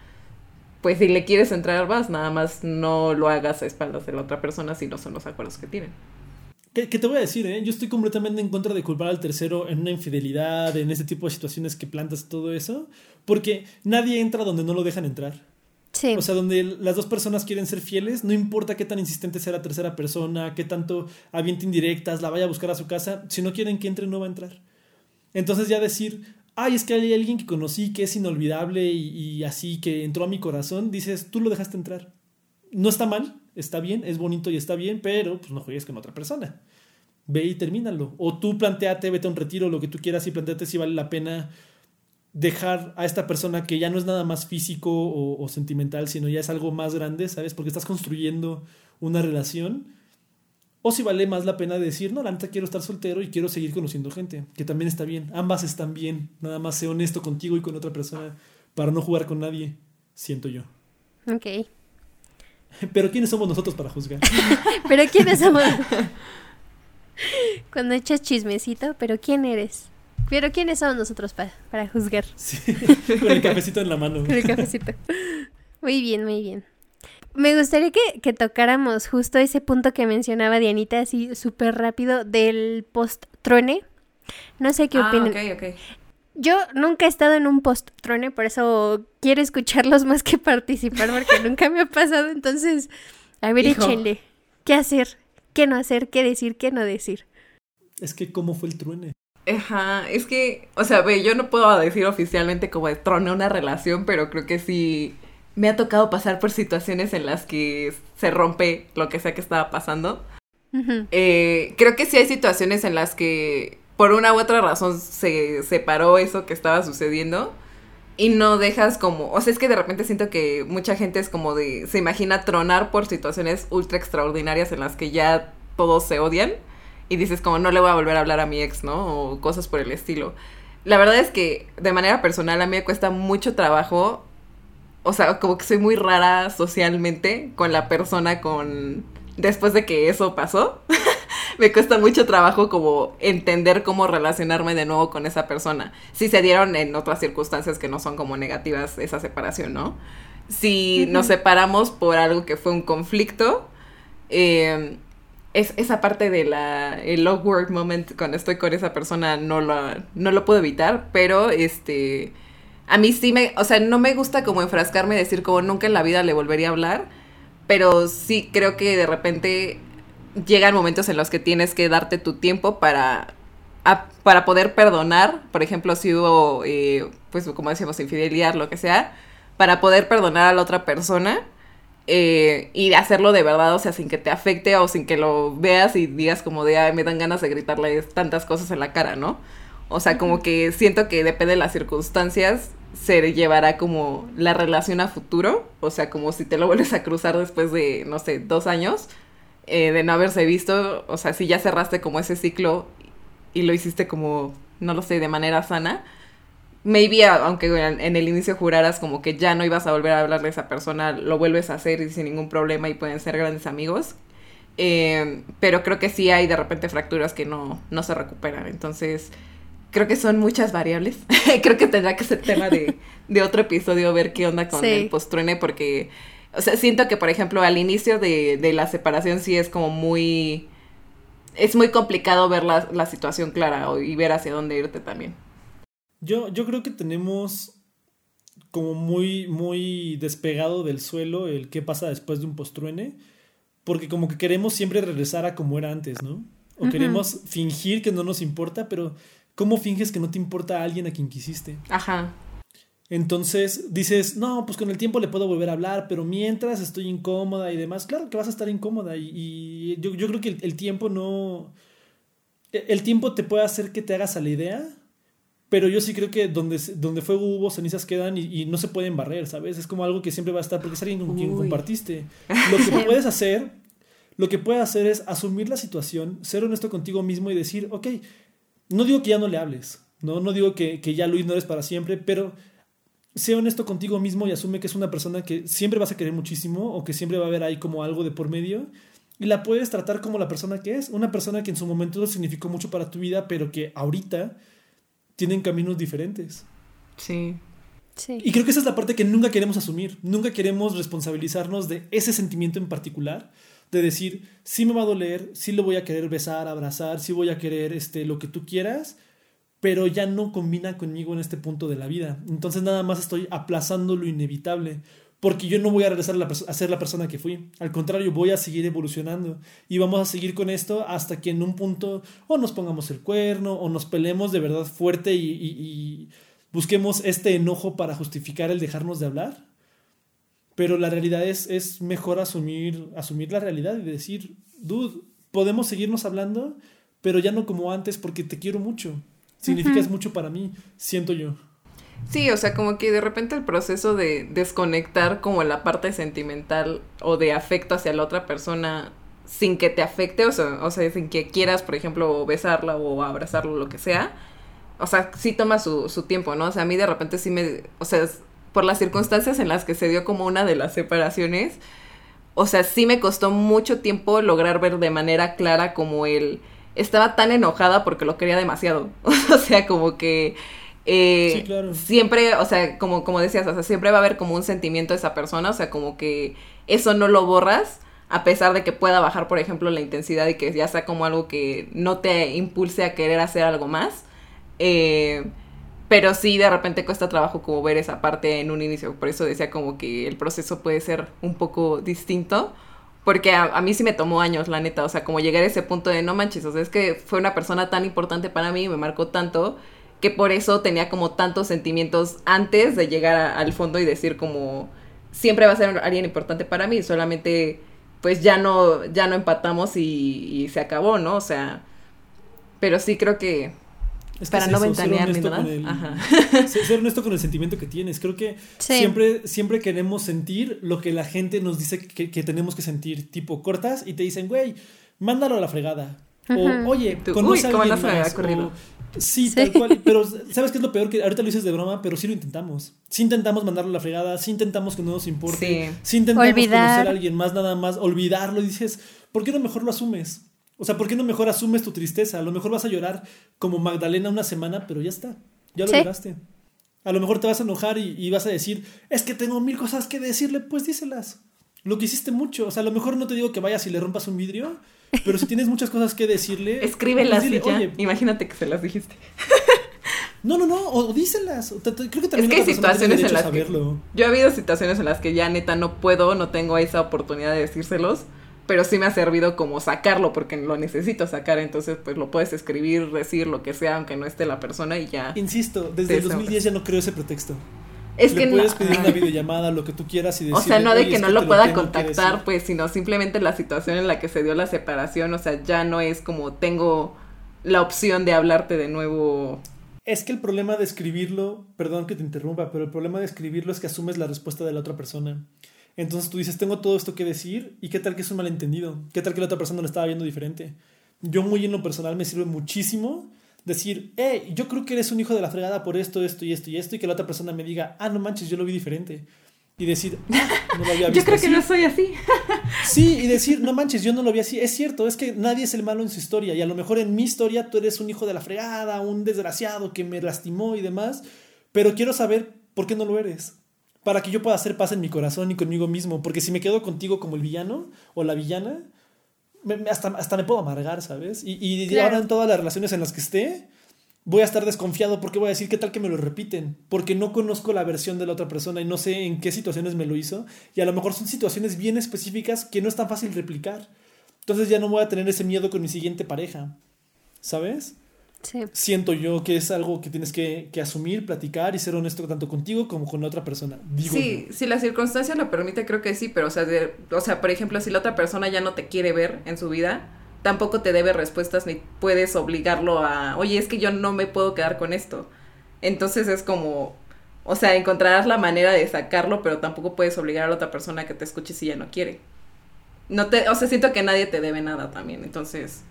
pues si le quieres entrar vas, nada más no lo hagas a espaldas de la otra persona si no son los acuerdos que tienen. ¿Qué, te voy a decir, eh? Yo estoy completamente en contra de culpar al tercero en una infidelidad, en ese tipo de situaciones que plantas todo eso, porque nadie entra donde no lo dejan entrar. Sí. O sea, donde las dos personas quieren ser fieles, no importa qué tan insistente sea la tercera persona, qué tanto aviente indirectas, la vaya a buscar a su casa, si no quieren que entre, no va a entrar. Entonces ya decir, ay, es que hay alguien que conocí que es inolvidable y, así, que entró a mi corazón, dices, tú lo dejaste entrar. No está mal, está bien, es bonito y está bien, pero pues no juegues con otra persona. Ve y termínalo. O tú planteate, vete a un retiro, lo que tú quieras y planteate si vale la pena dejar a esta persona que ya no es nada más físico o, o sentimental, sino ya es algo más grande, ¿sabes? Porque estás construyendo una relación o si vale más la pena decir, no, la neta quiero estar soltero y quiero seguir conociendo gente, que también está bien. Ambas están bien. Nada más sé honesto contigo y con otra persona para no jugar con nadie, siento yo. Ok. Pero ¿quiénes somos nosotros para juzgar? pero ¿quiénes somos? Cuando echas chismecito, pero ¿quién eres? Pero ¿quiénes somos nosotros para, para juzgar? Sí, con el cafecito en la mano. Con el cafecito. Muy bien, muy bien. Me gustaría que, tocáramos justo ese punto que mencionaba Dianita, así súper rápido, del post-truene. No sé qué ah, opinan. Yo nunca he estado en un post-truene, por eso quiero escucharlos más que participar, porque nunca me ha pasado. Entonces, a ver, échenle. ¿Qué hacer? ¿Qué no hacer? ¿Qué decir? ¿Qué no decir? Es que, ¿cómo fue el truene? Ajá, es que, o sea, ve, yo no puedo decir oficialmente como de trone una relación, pero creo que sí me ha tocado pasar por situaciones en las que se rompe lo que sea que estaba pasando. Eh, creo que sí hay situaciones en las que por una u otra razón se separó eso que estaba sucediendo y no dejas como, o sea, es que de repente siento que mucha gente es como de, se imagina tronar por situaciones ultra extraordinarias en las que ya todos se odian y dices como no le voy a volver a hablar a mi ex, ¿no? O cosas por el estilo. la verdad es que de manera personal a mí me cuesta mucho trabajo, o sea, como que soy muy rara socialmente con la persona con después de que eso pasó. me cuesta mucho trabajo como entender cómo relacionarme de nuevo con esa persona. Si se dieron en otras circunstancias que no son como negativas esa separación, ¿no? Si nos separamos por algo que fue un conflicto, eh, es, esa parte de la el awkward moment cuando estoy con esa persona no lo, no lo puedo evitar, pero este a mí sí me, o sea, no me gusta como enfrascarme y decir como nunca en la vida le volvería a hablar, pero sí creo que de repente llegan momentos en los que tienes que darte tu tiempo para para poder perdonar, por ejemplo, si hubo, eh, pues como decíamos, infidelidad, lo que sea, para poder perdonar a la otra persona eh, y hacerlo de verdad, o sea, sin que te afecte o sin que lo veas y digas como de, ay, me dan ganas de gritarle tantas cosas en la cara, ¿no? O sea, como que siento que depende de las circunstancias, se llevará como la relación a futuro, o sea, como si te lo vuelves a cruzar después de, no sé, dos años eh, de no haberse visto, o sea, si ya cerraste como ese ciclo y lo hiciste como, no lo sé, de manera sana, maybe aunque en el inicio juraras como que ya no ibas a volver a hablarle a esa persona, lo vuelves a hacer y sin ningún problema y pueden ser grandes amigos. Eh, pero creo que sí hay de repente fracturas que no, no se recuperan. Entonces, creo que son muchas variables. creo que tendrá que ser tema de, de otro episodio ver qué onda con el postruene porque, o sea, siento que, por ejemplo, al inicio de, de la separación sí es como muy... Es muy complicado ver la, la situación clara y ver hacia dónde irte también. Yo, yo creo que tenemos como muy, muy despegado del suelo el qué pasa después de un postruene, porque como que queremos siempre regresar a como era antes, ¿no? O queremos fingir que no nos importa, pero ¿cómo finges que no te importa a alguien a quien quisiste? Ajá. Entonces dices, no, pues con el tiempo le puedo volver a hablar, pero mientras estoy incómoda y demás, claro que vas a estar incómoda y, yo, yo, creo que el, el, tiempo no... El tiempo te puede hacer que te hagas a la idea, pero yo sí creo que donde, donde fuego hubo, cenizas quedan y, no se pueden barrer, ¿sabes? Es como algo que siempre va a estar porque es alguien con quien compartiste. Lo que puedes hacer, lo que puedes hacer es asumir la situación, ser honesto contigo mismo y decir, ok, no digo que ya no le hables, no, no digo que, que ya lo ignores para siempre, pero sé honesto contigo mismo y asume que es una persona que siempre vas a querer muchísimo o que siempre va a haber ahí como algo de por medio y la puedes tratar como la persona que es, una persona que en su momento significó mucho para tu vida, pero que ahorita tienen caminos diferentes. Sí. sí. Y creo que esa es la parte que nunca queremos asumir. Nunca queremos responsabilizarnos de ese sentimiento en particular. De decir, sí me va a doler, sí lo voy a querer besar, abrazar, sí voy a querer este, lo que tú quieras, pero ya no combina conmigo en este punto de la vida. Entonces nada más estoy aplazando lo inevitable porque yo no voy a regresar a, ser la persona que fui. Al contrario, voy a seguir evolucionando y vamos a seguir con esto hasta que en un punto o nos pongamos el cuerno o nos peleemos de verdad fuerte y, busquemos este enojo para justificar el dejarnos de hablar. Pero la realidad es, es mejor asumir, asumir la realidad y decir, dude, podemos seguirnos hablando, pero ya no como antes porque te quiero mucho. Significas mucho para mí, siento yo. Sí, o sea, como que de repente el proceso de desconectar como la parte sentimental o de afecto hacia la otra persona sin que te afecte, o sea, o sea sin que quieras, por ejemplo, besarla o abrazarla o lo que sea, o sea, sí toma su, su tiempo, ¿no? O sea, a mí de repente sí me, o sea, por las circunstancias en las que se dio como una de las separaciones, o sea, sí me costó mucho tiempo lograr ver de manera clara como él estaba tan enojada porque lo quería demasiado, o sea, como que eh, siempre, o sea, como, como decías, o sea, siempre va a haber como un sentimiento de esa persona, o sea, como que eso no lo borras, a pesar de que pueda bajar, por ejemplo, la intensidad y que ya sea como algo que no te impulse a querer hacer algo más. Eh, pero sí, de repente cuesta trabajo como ver esa parte en un inicio, por eso decía como que el proceso puede ser un poco distinto. Porque a, mí sí me tomó años, la neta. O sea, como llegar a ese punto de no manches. O sea, es que fue una persona tan importante para mí, me marcó tanto que por eso tenía como tantos sentimientos antes de llegar al fondo y decir como siempre va a ser alguien importante para mí, solamente pues ya no, ya no empatamos y, se acabó, ¿no? O sea, pero sí creo que para no ventanear ni nada. Ser honesto con el sentimiento que tienes. Creo que siempre, siempre queremos sentir lo que la gente nos dice que, tenemos que sentir. Tipo, cortas y te dicen, güey, mándalo a la fregada. O, oye, conoce a alguien más. Sí, tal cual. Pero ¿sabes qué es lo peor? Que ahorita lo dices de broma, pero sí lo intentamos. Sí intentamos mandarlo a la fregada, sí intentamos que no nos importe, sí, intentamos conocer a alguien más, nada más, olvidarlo y dices, ¿por qué no mejor lo asumes? O sea, ¿por qué no mejor asumes tu tristeza? A lo mejor vas a llorar como Magdalena una semana, pero ya está, ya lo lloraste. A lo mejor te vas a enojar y, y vas a decir, es que tengo mil cosas que decirle, pues díselas. Lo que hiciste mucho. O sea, a lo mejor no te digo que vayas y le rompas un vidrio, pero si tienes muchas cosas que decirle. Escríbelas pues y Imagínate que se las dijiste. No, no, no, o, díselas. Creo que también es que hay situaciones en las que. Yo he habido situaciones en las que ya neta no puedo, no tengo esa oportunidad de decírselos. Pero sí me ha servido como sacarlo porque lo necesito sacar. Entonces, pues lo puedes escribir, decir lo que sea, aunque no esté la persona y ya. Insisto, desde el 2010 ya no creo ese pretexto. Es Le que puedes pedir una videollamada, lo que tú quieras y decir. O sea, no de que no lo pueda contactar, pues, sino simplemente la situación en la que se dio la separación. O sea, ya no es como tengo la opción de hablarte de nuevo. Es que el problema de escribirlo, perdón que te interrumpa, pero el problema de escribirlo es que asumes la respuesta de la otra persona. Entonces tú dices, tengo todo esto que decir, y qué tal que es un malentendido, qué tal que la otra persona lo estaba viendo diferente. Yo muy en lo personal me sirve muchísimo decir, eh, yo creo que eres un hijo de la fregada por esto, esto y esto y esto, y que la otra persona me diga, ah, no manches, yo lo vi diferente. Y decir, ah, no lo había visto. yo creo que no soy así. sí, y decir, no manches, yo no lo vi así. Es cierto, es que nadie es el malo en su historia. Y a lo mejor en mi historia tú eres un hijo de la fregada, un desgraciado que me lastimó y demás. Pero quiero saber por qué no lo eres. Para que yo pueda hacer paz en mi corazón y conmigo mismo. Porque si me quedo contigo como el villano o la villana, hasta, hasta me puedo amargar, ¿sabes? Y, y ahora en todas las relaciones en las que esté, voy a estar desconfiado porque voy a decir qué tal que me lo repiten, porque no conozco la versión de la otra persona y no sé en qué situaciones me lo hizo, y a lo mejor son situaciones bien específicas que no es tan fácil replicar. Entonces ya no voy a tener ese miedo con mi siguiente pareja, ¿sabes? Siento yo que es algo que tienes que, asumir, platicar y ser honesto tanto contigo como con la otra persona. sí, si la circunstancia lo permite, creo que sí, pero o sea, o sea, por ejemplo, si la otra persona ya no te quiere ver en su vida, tampoco te debe respuestas ni puedes obligarlo a, oye, es que yo no me puedo quedar con esto. Entonces es como, o sea, encontrarás la manera de sacarlo, pero tampoco puedes obligar a la otra persona a que te escuche si ya no quiere. No te, o sea, siento que nadie te debe nada también, entonces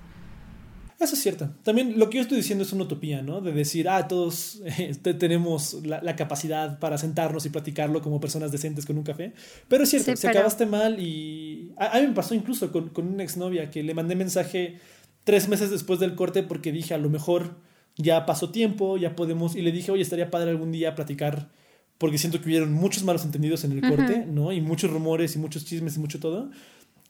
eso es cierto. También lo que yo estoy diciendo es una utopía, ¿no? De decir, ah, todos eh, tenemos la, capacidad para sentarnos y platicarlo como personas decentes con un café. Pero es cierto, si acabaste mal y... A, mí me pasó incluso con, con una exnovia que le mandé mensaje tres meses después del corte porque dije, a lo mejor ya pasó tiempo, ya podemos... Y le dije, oye, estaría padre algún día platicar porque siento que hubieron muchos malos entendidos en el corte, ¿no? Y muchos rumores y muchos chismes y mucho todo.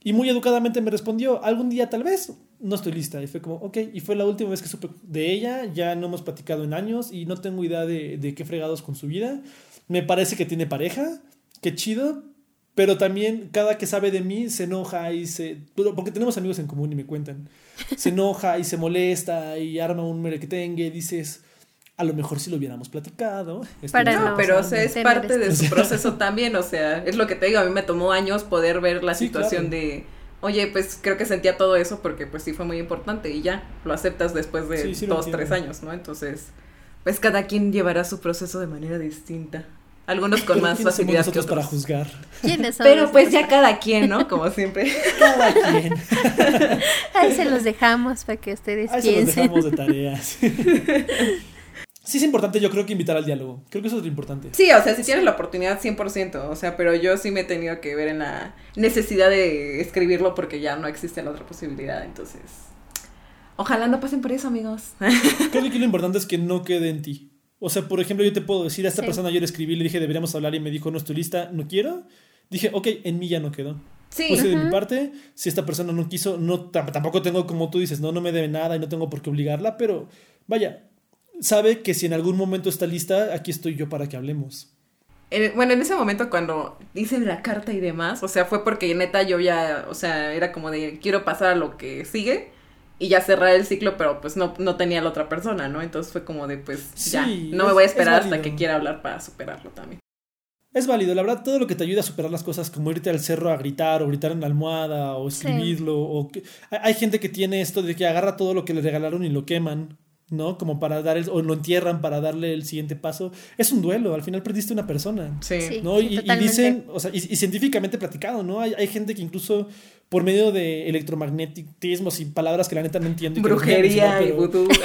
Y muy educadamente me respondió, algún día tal vez, no estoy lista. Y fue como, ok, y fue la última vez que supe de ella, ya no hemos platicado en años y no tengo idea de, de qué fregados con su vida. Me parece que tiene pareja, qué chido, pero también cada que sabe de mí se enoja y se... Porque tenemos amigos en común y me cuentan. Se enoja y se molesta y arma un merequetengue dices a lo mejor si lo hubiéramos platicado. no, pero es parte de su proceso también, o sea, es lo que te digo, a mí me tomó años poder ver la situación de, oye, pues creo que sentía todo eso porque pues sí fue muy importante y ya, lo aceptas después de dos, tres años, ¿no? Entonces, pues cada quien llevará su proceso de manera distinta. Algunos con más facilidad que otros. para juzgar. Pero pues ya cada quien, ¿no? Como siempre. Cada quien. Ahí se los dejamos para que ustedes Ahí piensen. se los dejamos de tareas. Sí es importante, yo creo que invitar al diálogo. Creo que eso es lo importante. Sí, o sea, si tienes la oportunidad, 100%. O sea, pero yo sí me he tenido que ver en la necesidad de escribirlo porque ya no existe la otra posibilidad. Entonces, ojalá no pasen por eso, amigos. creo que lo importante es que no quede en ti. O sea, por ejemplo, yo te puedo decir a esta persona, yo le escribí, le dije, deberíamos hablar y me dijo, no estoy lista, no quiero. Dije, ok, en mí ya no quedó. Sí. Puse de mi parte, si esta persona no quiso, no, tampoco tengo, como tú dices, no, no me debe nada y no tengo por qué obligarla, pero vaya, sabe que si en algún momento está lista, aquí estoy yo para que hablemos. bueno, en ese momento cuando hice la carta y demás, o sea, fue porque neta yo ya, o sea, era como de quiero pasar a lo que sigue y ya cerrar el ciclo, pero pues no, no tenía la otra persona, ¿no? Entonces fue como de pues ya, no me voy a esperar hasta que quiera hablar para superarlo también. Es válido, la verdad, todo lo que te ayuda a superar las cosas, como irte al cerro a gritar o gritar en la almohada o escribirlo, o hay gente que tiene esto de que agarra todo lo que le regalaron y lo queman ¿no? Como para dar el, o lo entierran para darle el siguiente paso. Es un duelo, al final perdiste una persona. Sí. ¿no? y, dicen, o sea, y, científicamente platicado, ¿no? Hay, hay, gente que incluso por medio de electromagnetismos y palabras que la neta no entiendo. Brujería y vudú.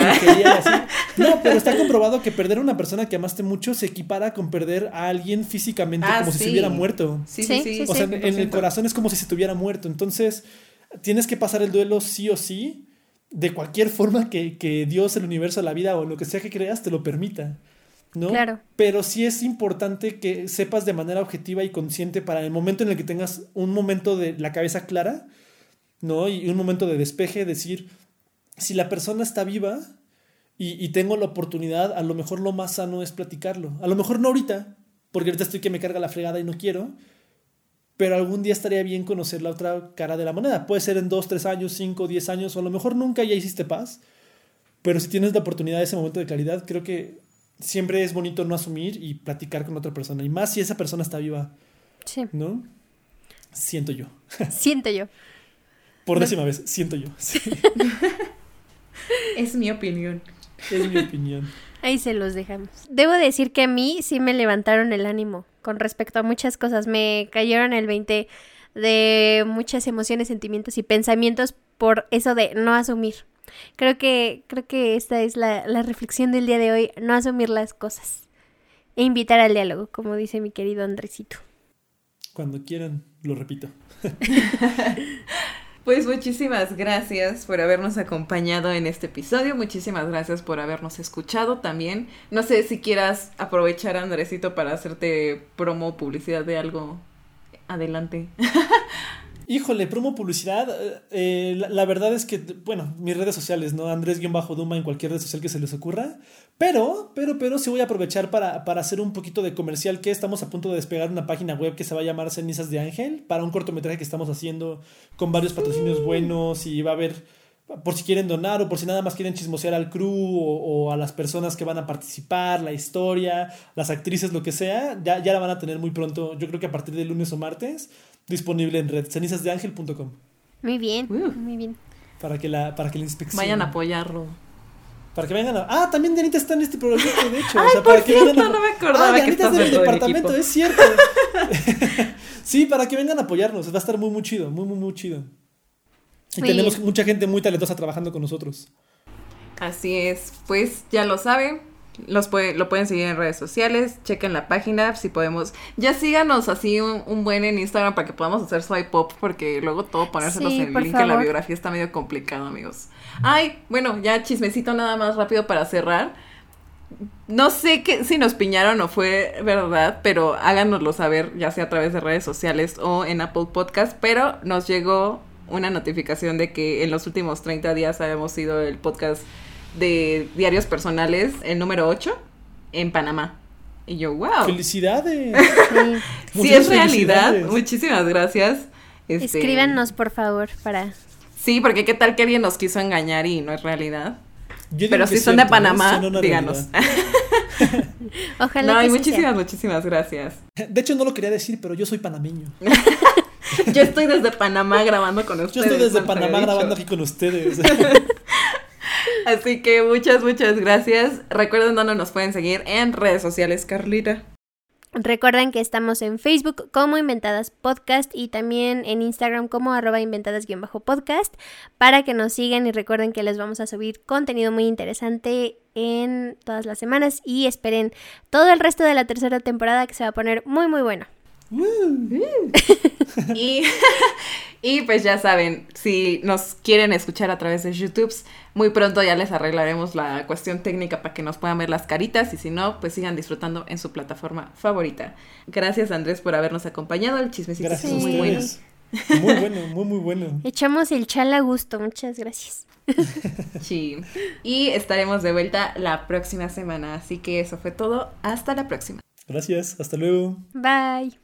No, pero está comprobado que perder a una persona que amaste mucho se equipara con perder a alguien físicamente Ah, como si se hubiera muerto. Sí, sí, sí. O sea, en el 100%. corazón es como si se tuviera muerto. Entonces, tienes que pasar el duelo sí o sí, de cualquier forma que, que Dios, el universo, la vida o lo que sea que creas te lo permita. ¿no? Claro. Pero sí es importante que sepas de manera objetiva y consciente para el momento en el que tengas un momento de la cabeza clara, ¿no? Y un momento de despeje, decir, si la persona está viva y, y tengo la oportunidad, a lo mejor lo más sano es platicarlo. A lo mejor no ahorita, porque ahorita estoy que me carga la fregada y no quiero, pero algún día estaría bien conocer la otra cara de la moneda. Puede ser en dos, tres años, cinco, diez años, o a lo mejor nunca ya hiciste paz. Pero si tienes la oportunidad de ese momento de claridad, creo que siempre es bonito no asumir y platicar con otra persona. Y más si esa persona está viva, Sí. ¿no? Siento yo. Siento yo. Por décima vez, siento yo. Sí, Es mi opinión. es mi opinión. Ahí se los dejamos. Debo decir que a mí sí me levantaron el ánimo con respecto a muchas cosas. Me cayeron el 20 de muchas emociones, sentimientos y pensamientos por eso de no asumir. Creo que, creo que esta es la, la reflexión del día de hoy, no asumir las cosas. E invitar al diálogo, como dice mi querido Andresito. Cuando quieran, lo repito. Pues muchísimas gracias por habernos acompañado en este episodio. Muchísimas gracias por habernos escuchado también. No sé si quieras aprovechar, Andresito, para hacerte promo, publicidad de algo. Adelante. Híjole, promo publicidad. eh, la, la verdad es que, bueno, mis redes sociales, ¿no? Andrés-Duma en cualquier red social que se les ocurra. Pero, pero, pero sí voy a aprovechar para, para hacer un poquito de comercial que estamos a punto de despegar una página web que se va a llamar Cenizas de Ángel para un cortometraje que estamos haciendo con varios patrocinios buenos y va a haber, por si quieren donar o por si nada más quieren chismosear al crew o, o a las personas que van a participar, la historia, las actrices, lo que sea, ya, ya la van a tener muy pronto, yo creo que a partir de lunes o martes, disponible en red, cenizasdeangel.com. Muy bien, Uh. muy bien. Para que la, para que la inspección. Vayan a apoyarlo. Para que vengan a... Ah, también Dianita está en este proyecto, de hecho. Ay, o sea, por para que cierto, vengan a- no me acordaba ah, que Dianita estás es del dentro del departamento, equipo. es cierto. sí, para que vengan a apoyarnos. Va a estar muy, muy chido, muy, muy, muy chido. Y Muy tenemos bien. mucha gente muy talentosa trabajando con nosotros. Así es, pues ya lo saben. Los puede- lo pueden seguir en redes sociales, chequen la página, si podemos. Ya síganos así un, un buen en Instagram para que podamos hacer swipe up, porque luego todo ponérselos Sí, en el link en la biografía está medio complicado, amigos. Ay, bueno, ya chismecito nada más rápido para cerrar. No sé qué, si nos piñaron o fue verdad, pero háganoslo saber, ya sea a través de redes sociales o en Apple Podcast. Pero nos llegó una notificación de que en los últimos 30 días habíamos sido el podcast de diarios personales, el número 8, en Panamá. Y yo, wow. ¡Felicidades! Sí. Es realidad, muchísimas gracias. Este, Escríbanos, por favor, para... Sí, porque qué tal que alguien nos quiso engañar y no es realidad. Pero si son de cierto. Panamá, díganos. Ojalá no, que y muchísimas, muchísimas gracias. De hecho, no lo quería decir, pero yo soy panameño. Yo estoy desde Panamá grabando con ustedes. Yo estoy desde Panamá grabando aquí con ustedes. Así que muchas, muchas gracias. Recuerden dónde nos pueden seguir en redes sociales, Carlita. Recuerden que estamos en Facebook como Inventadas Podcast y también en Instagram como arroba inventadas-podcast para que nos sigan y recuerden que les vamos a subir contenido muy interesante en todas las semanas y esperen todo el resto de la tercera temporada que se va a poner muy muy bueno. Y, y pues ya saben, si nos quieren escuchar a través de YouTube, muy pronto ya les arreglaremos la cuestión técnica para que nos puedan ver las caritas y si no, pues sigan disfrutando en su plataforma favorita. Gracias Andrés por habernos acompañado. El chismecito a muy bueno. Muy bueno, muy, muy bueno. Echamos el chal a gusto, muchas gracias. Sí. Y estaremos de vuelta la próxima semana. Así que eso fue todo. Hasta la próxima. Gracias, hasta luego. Bye.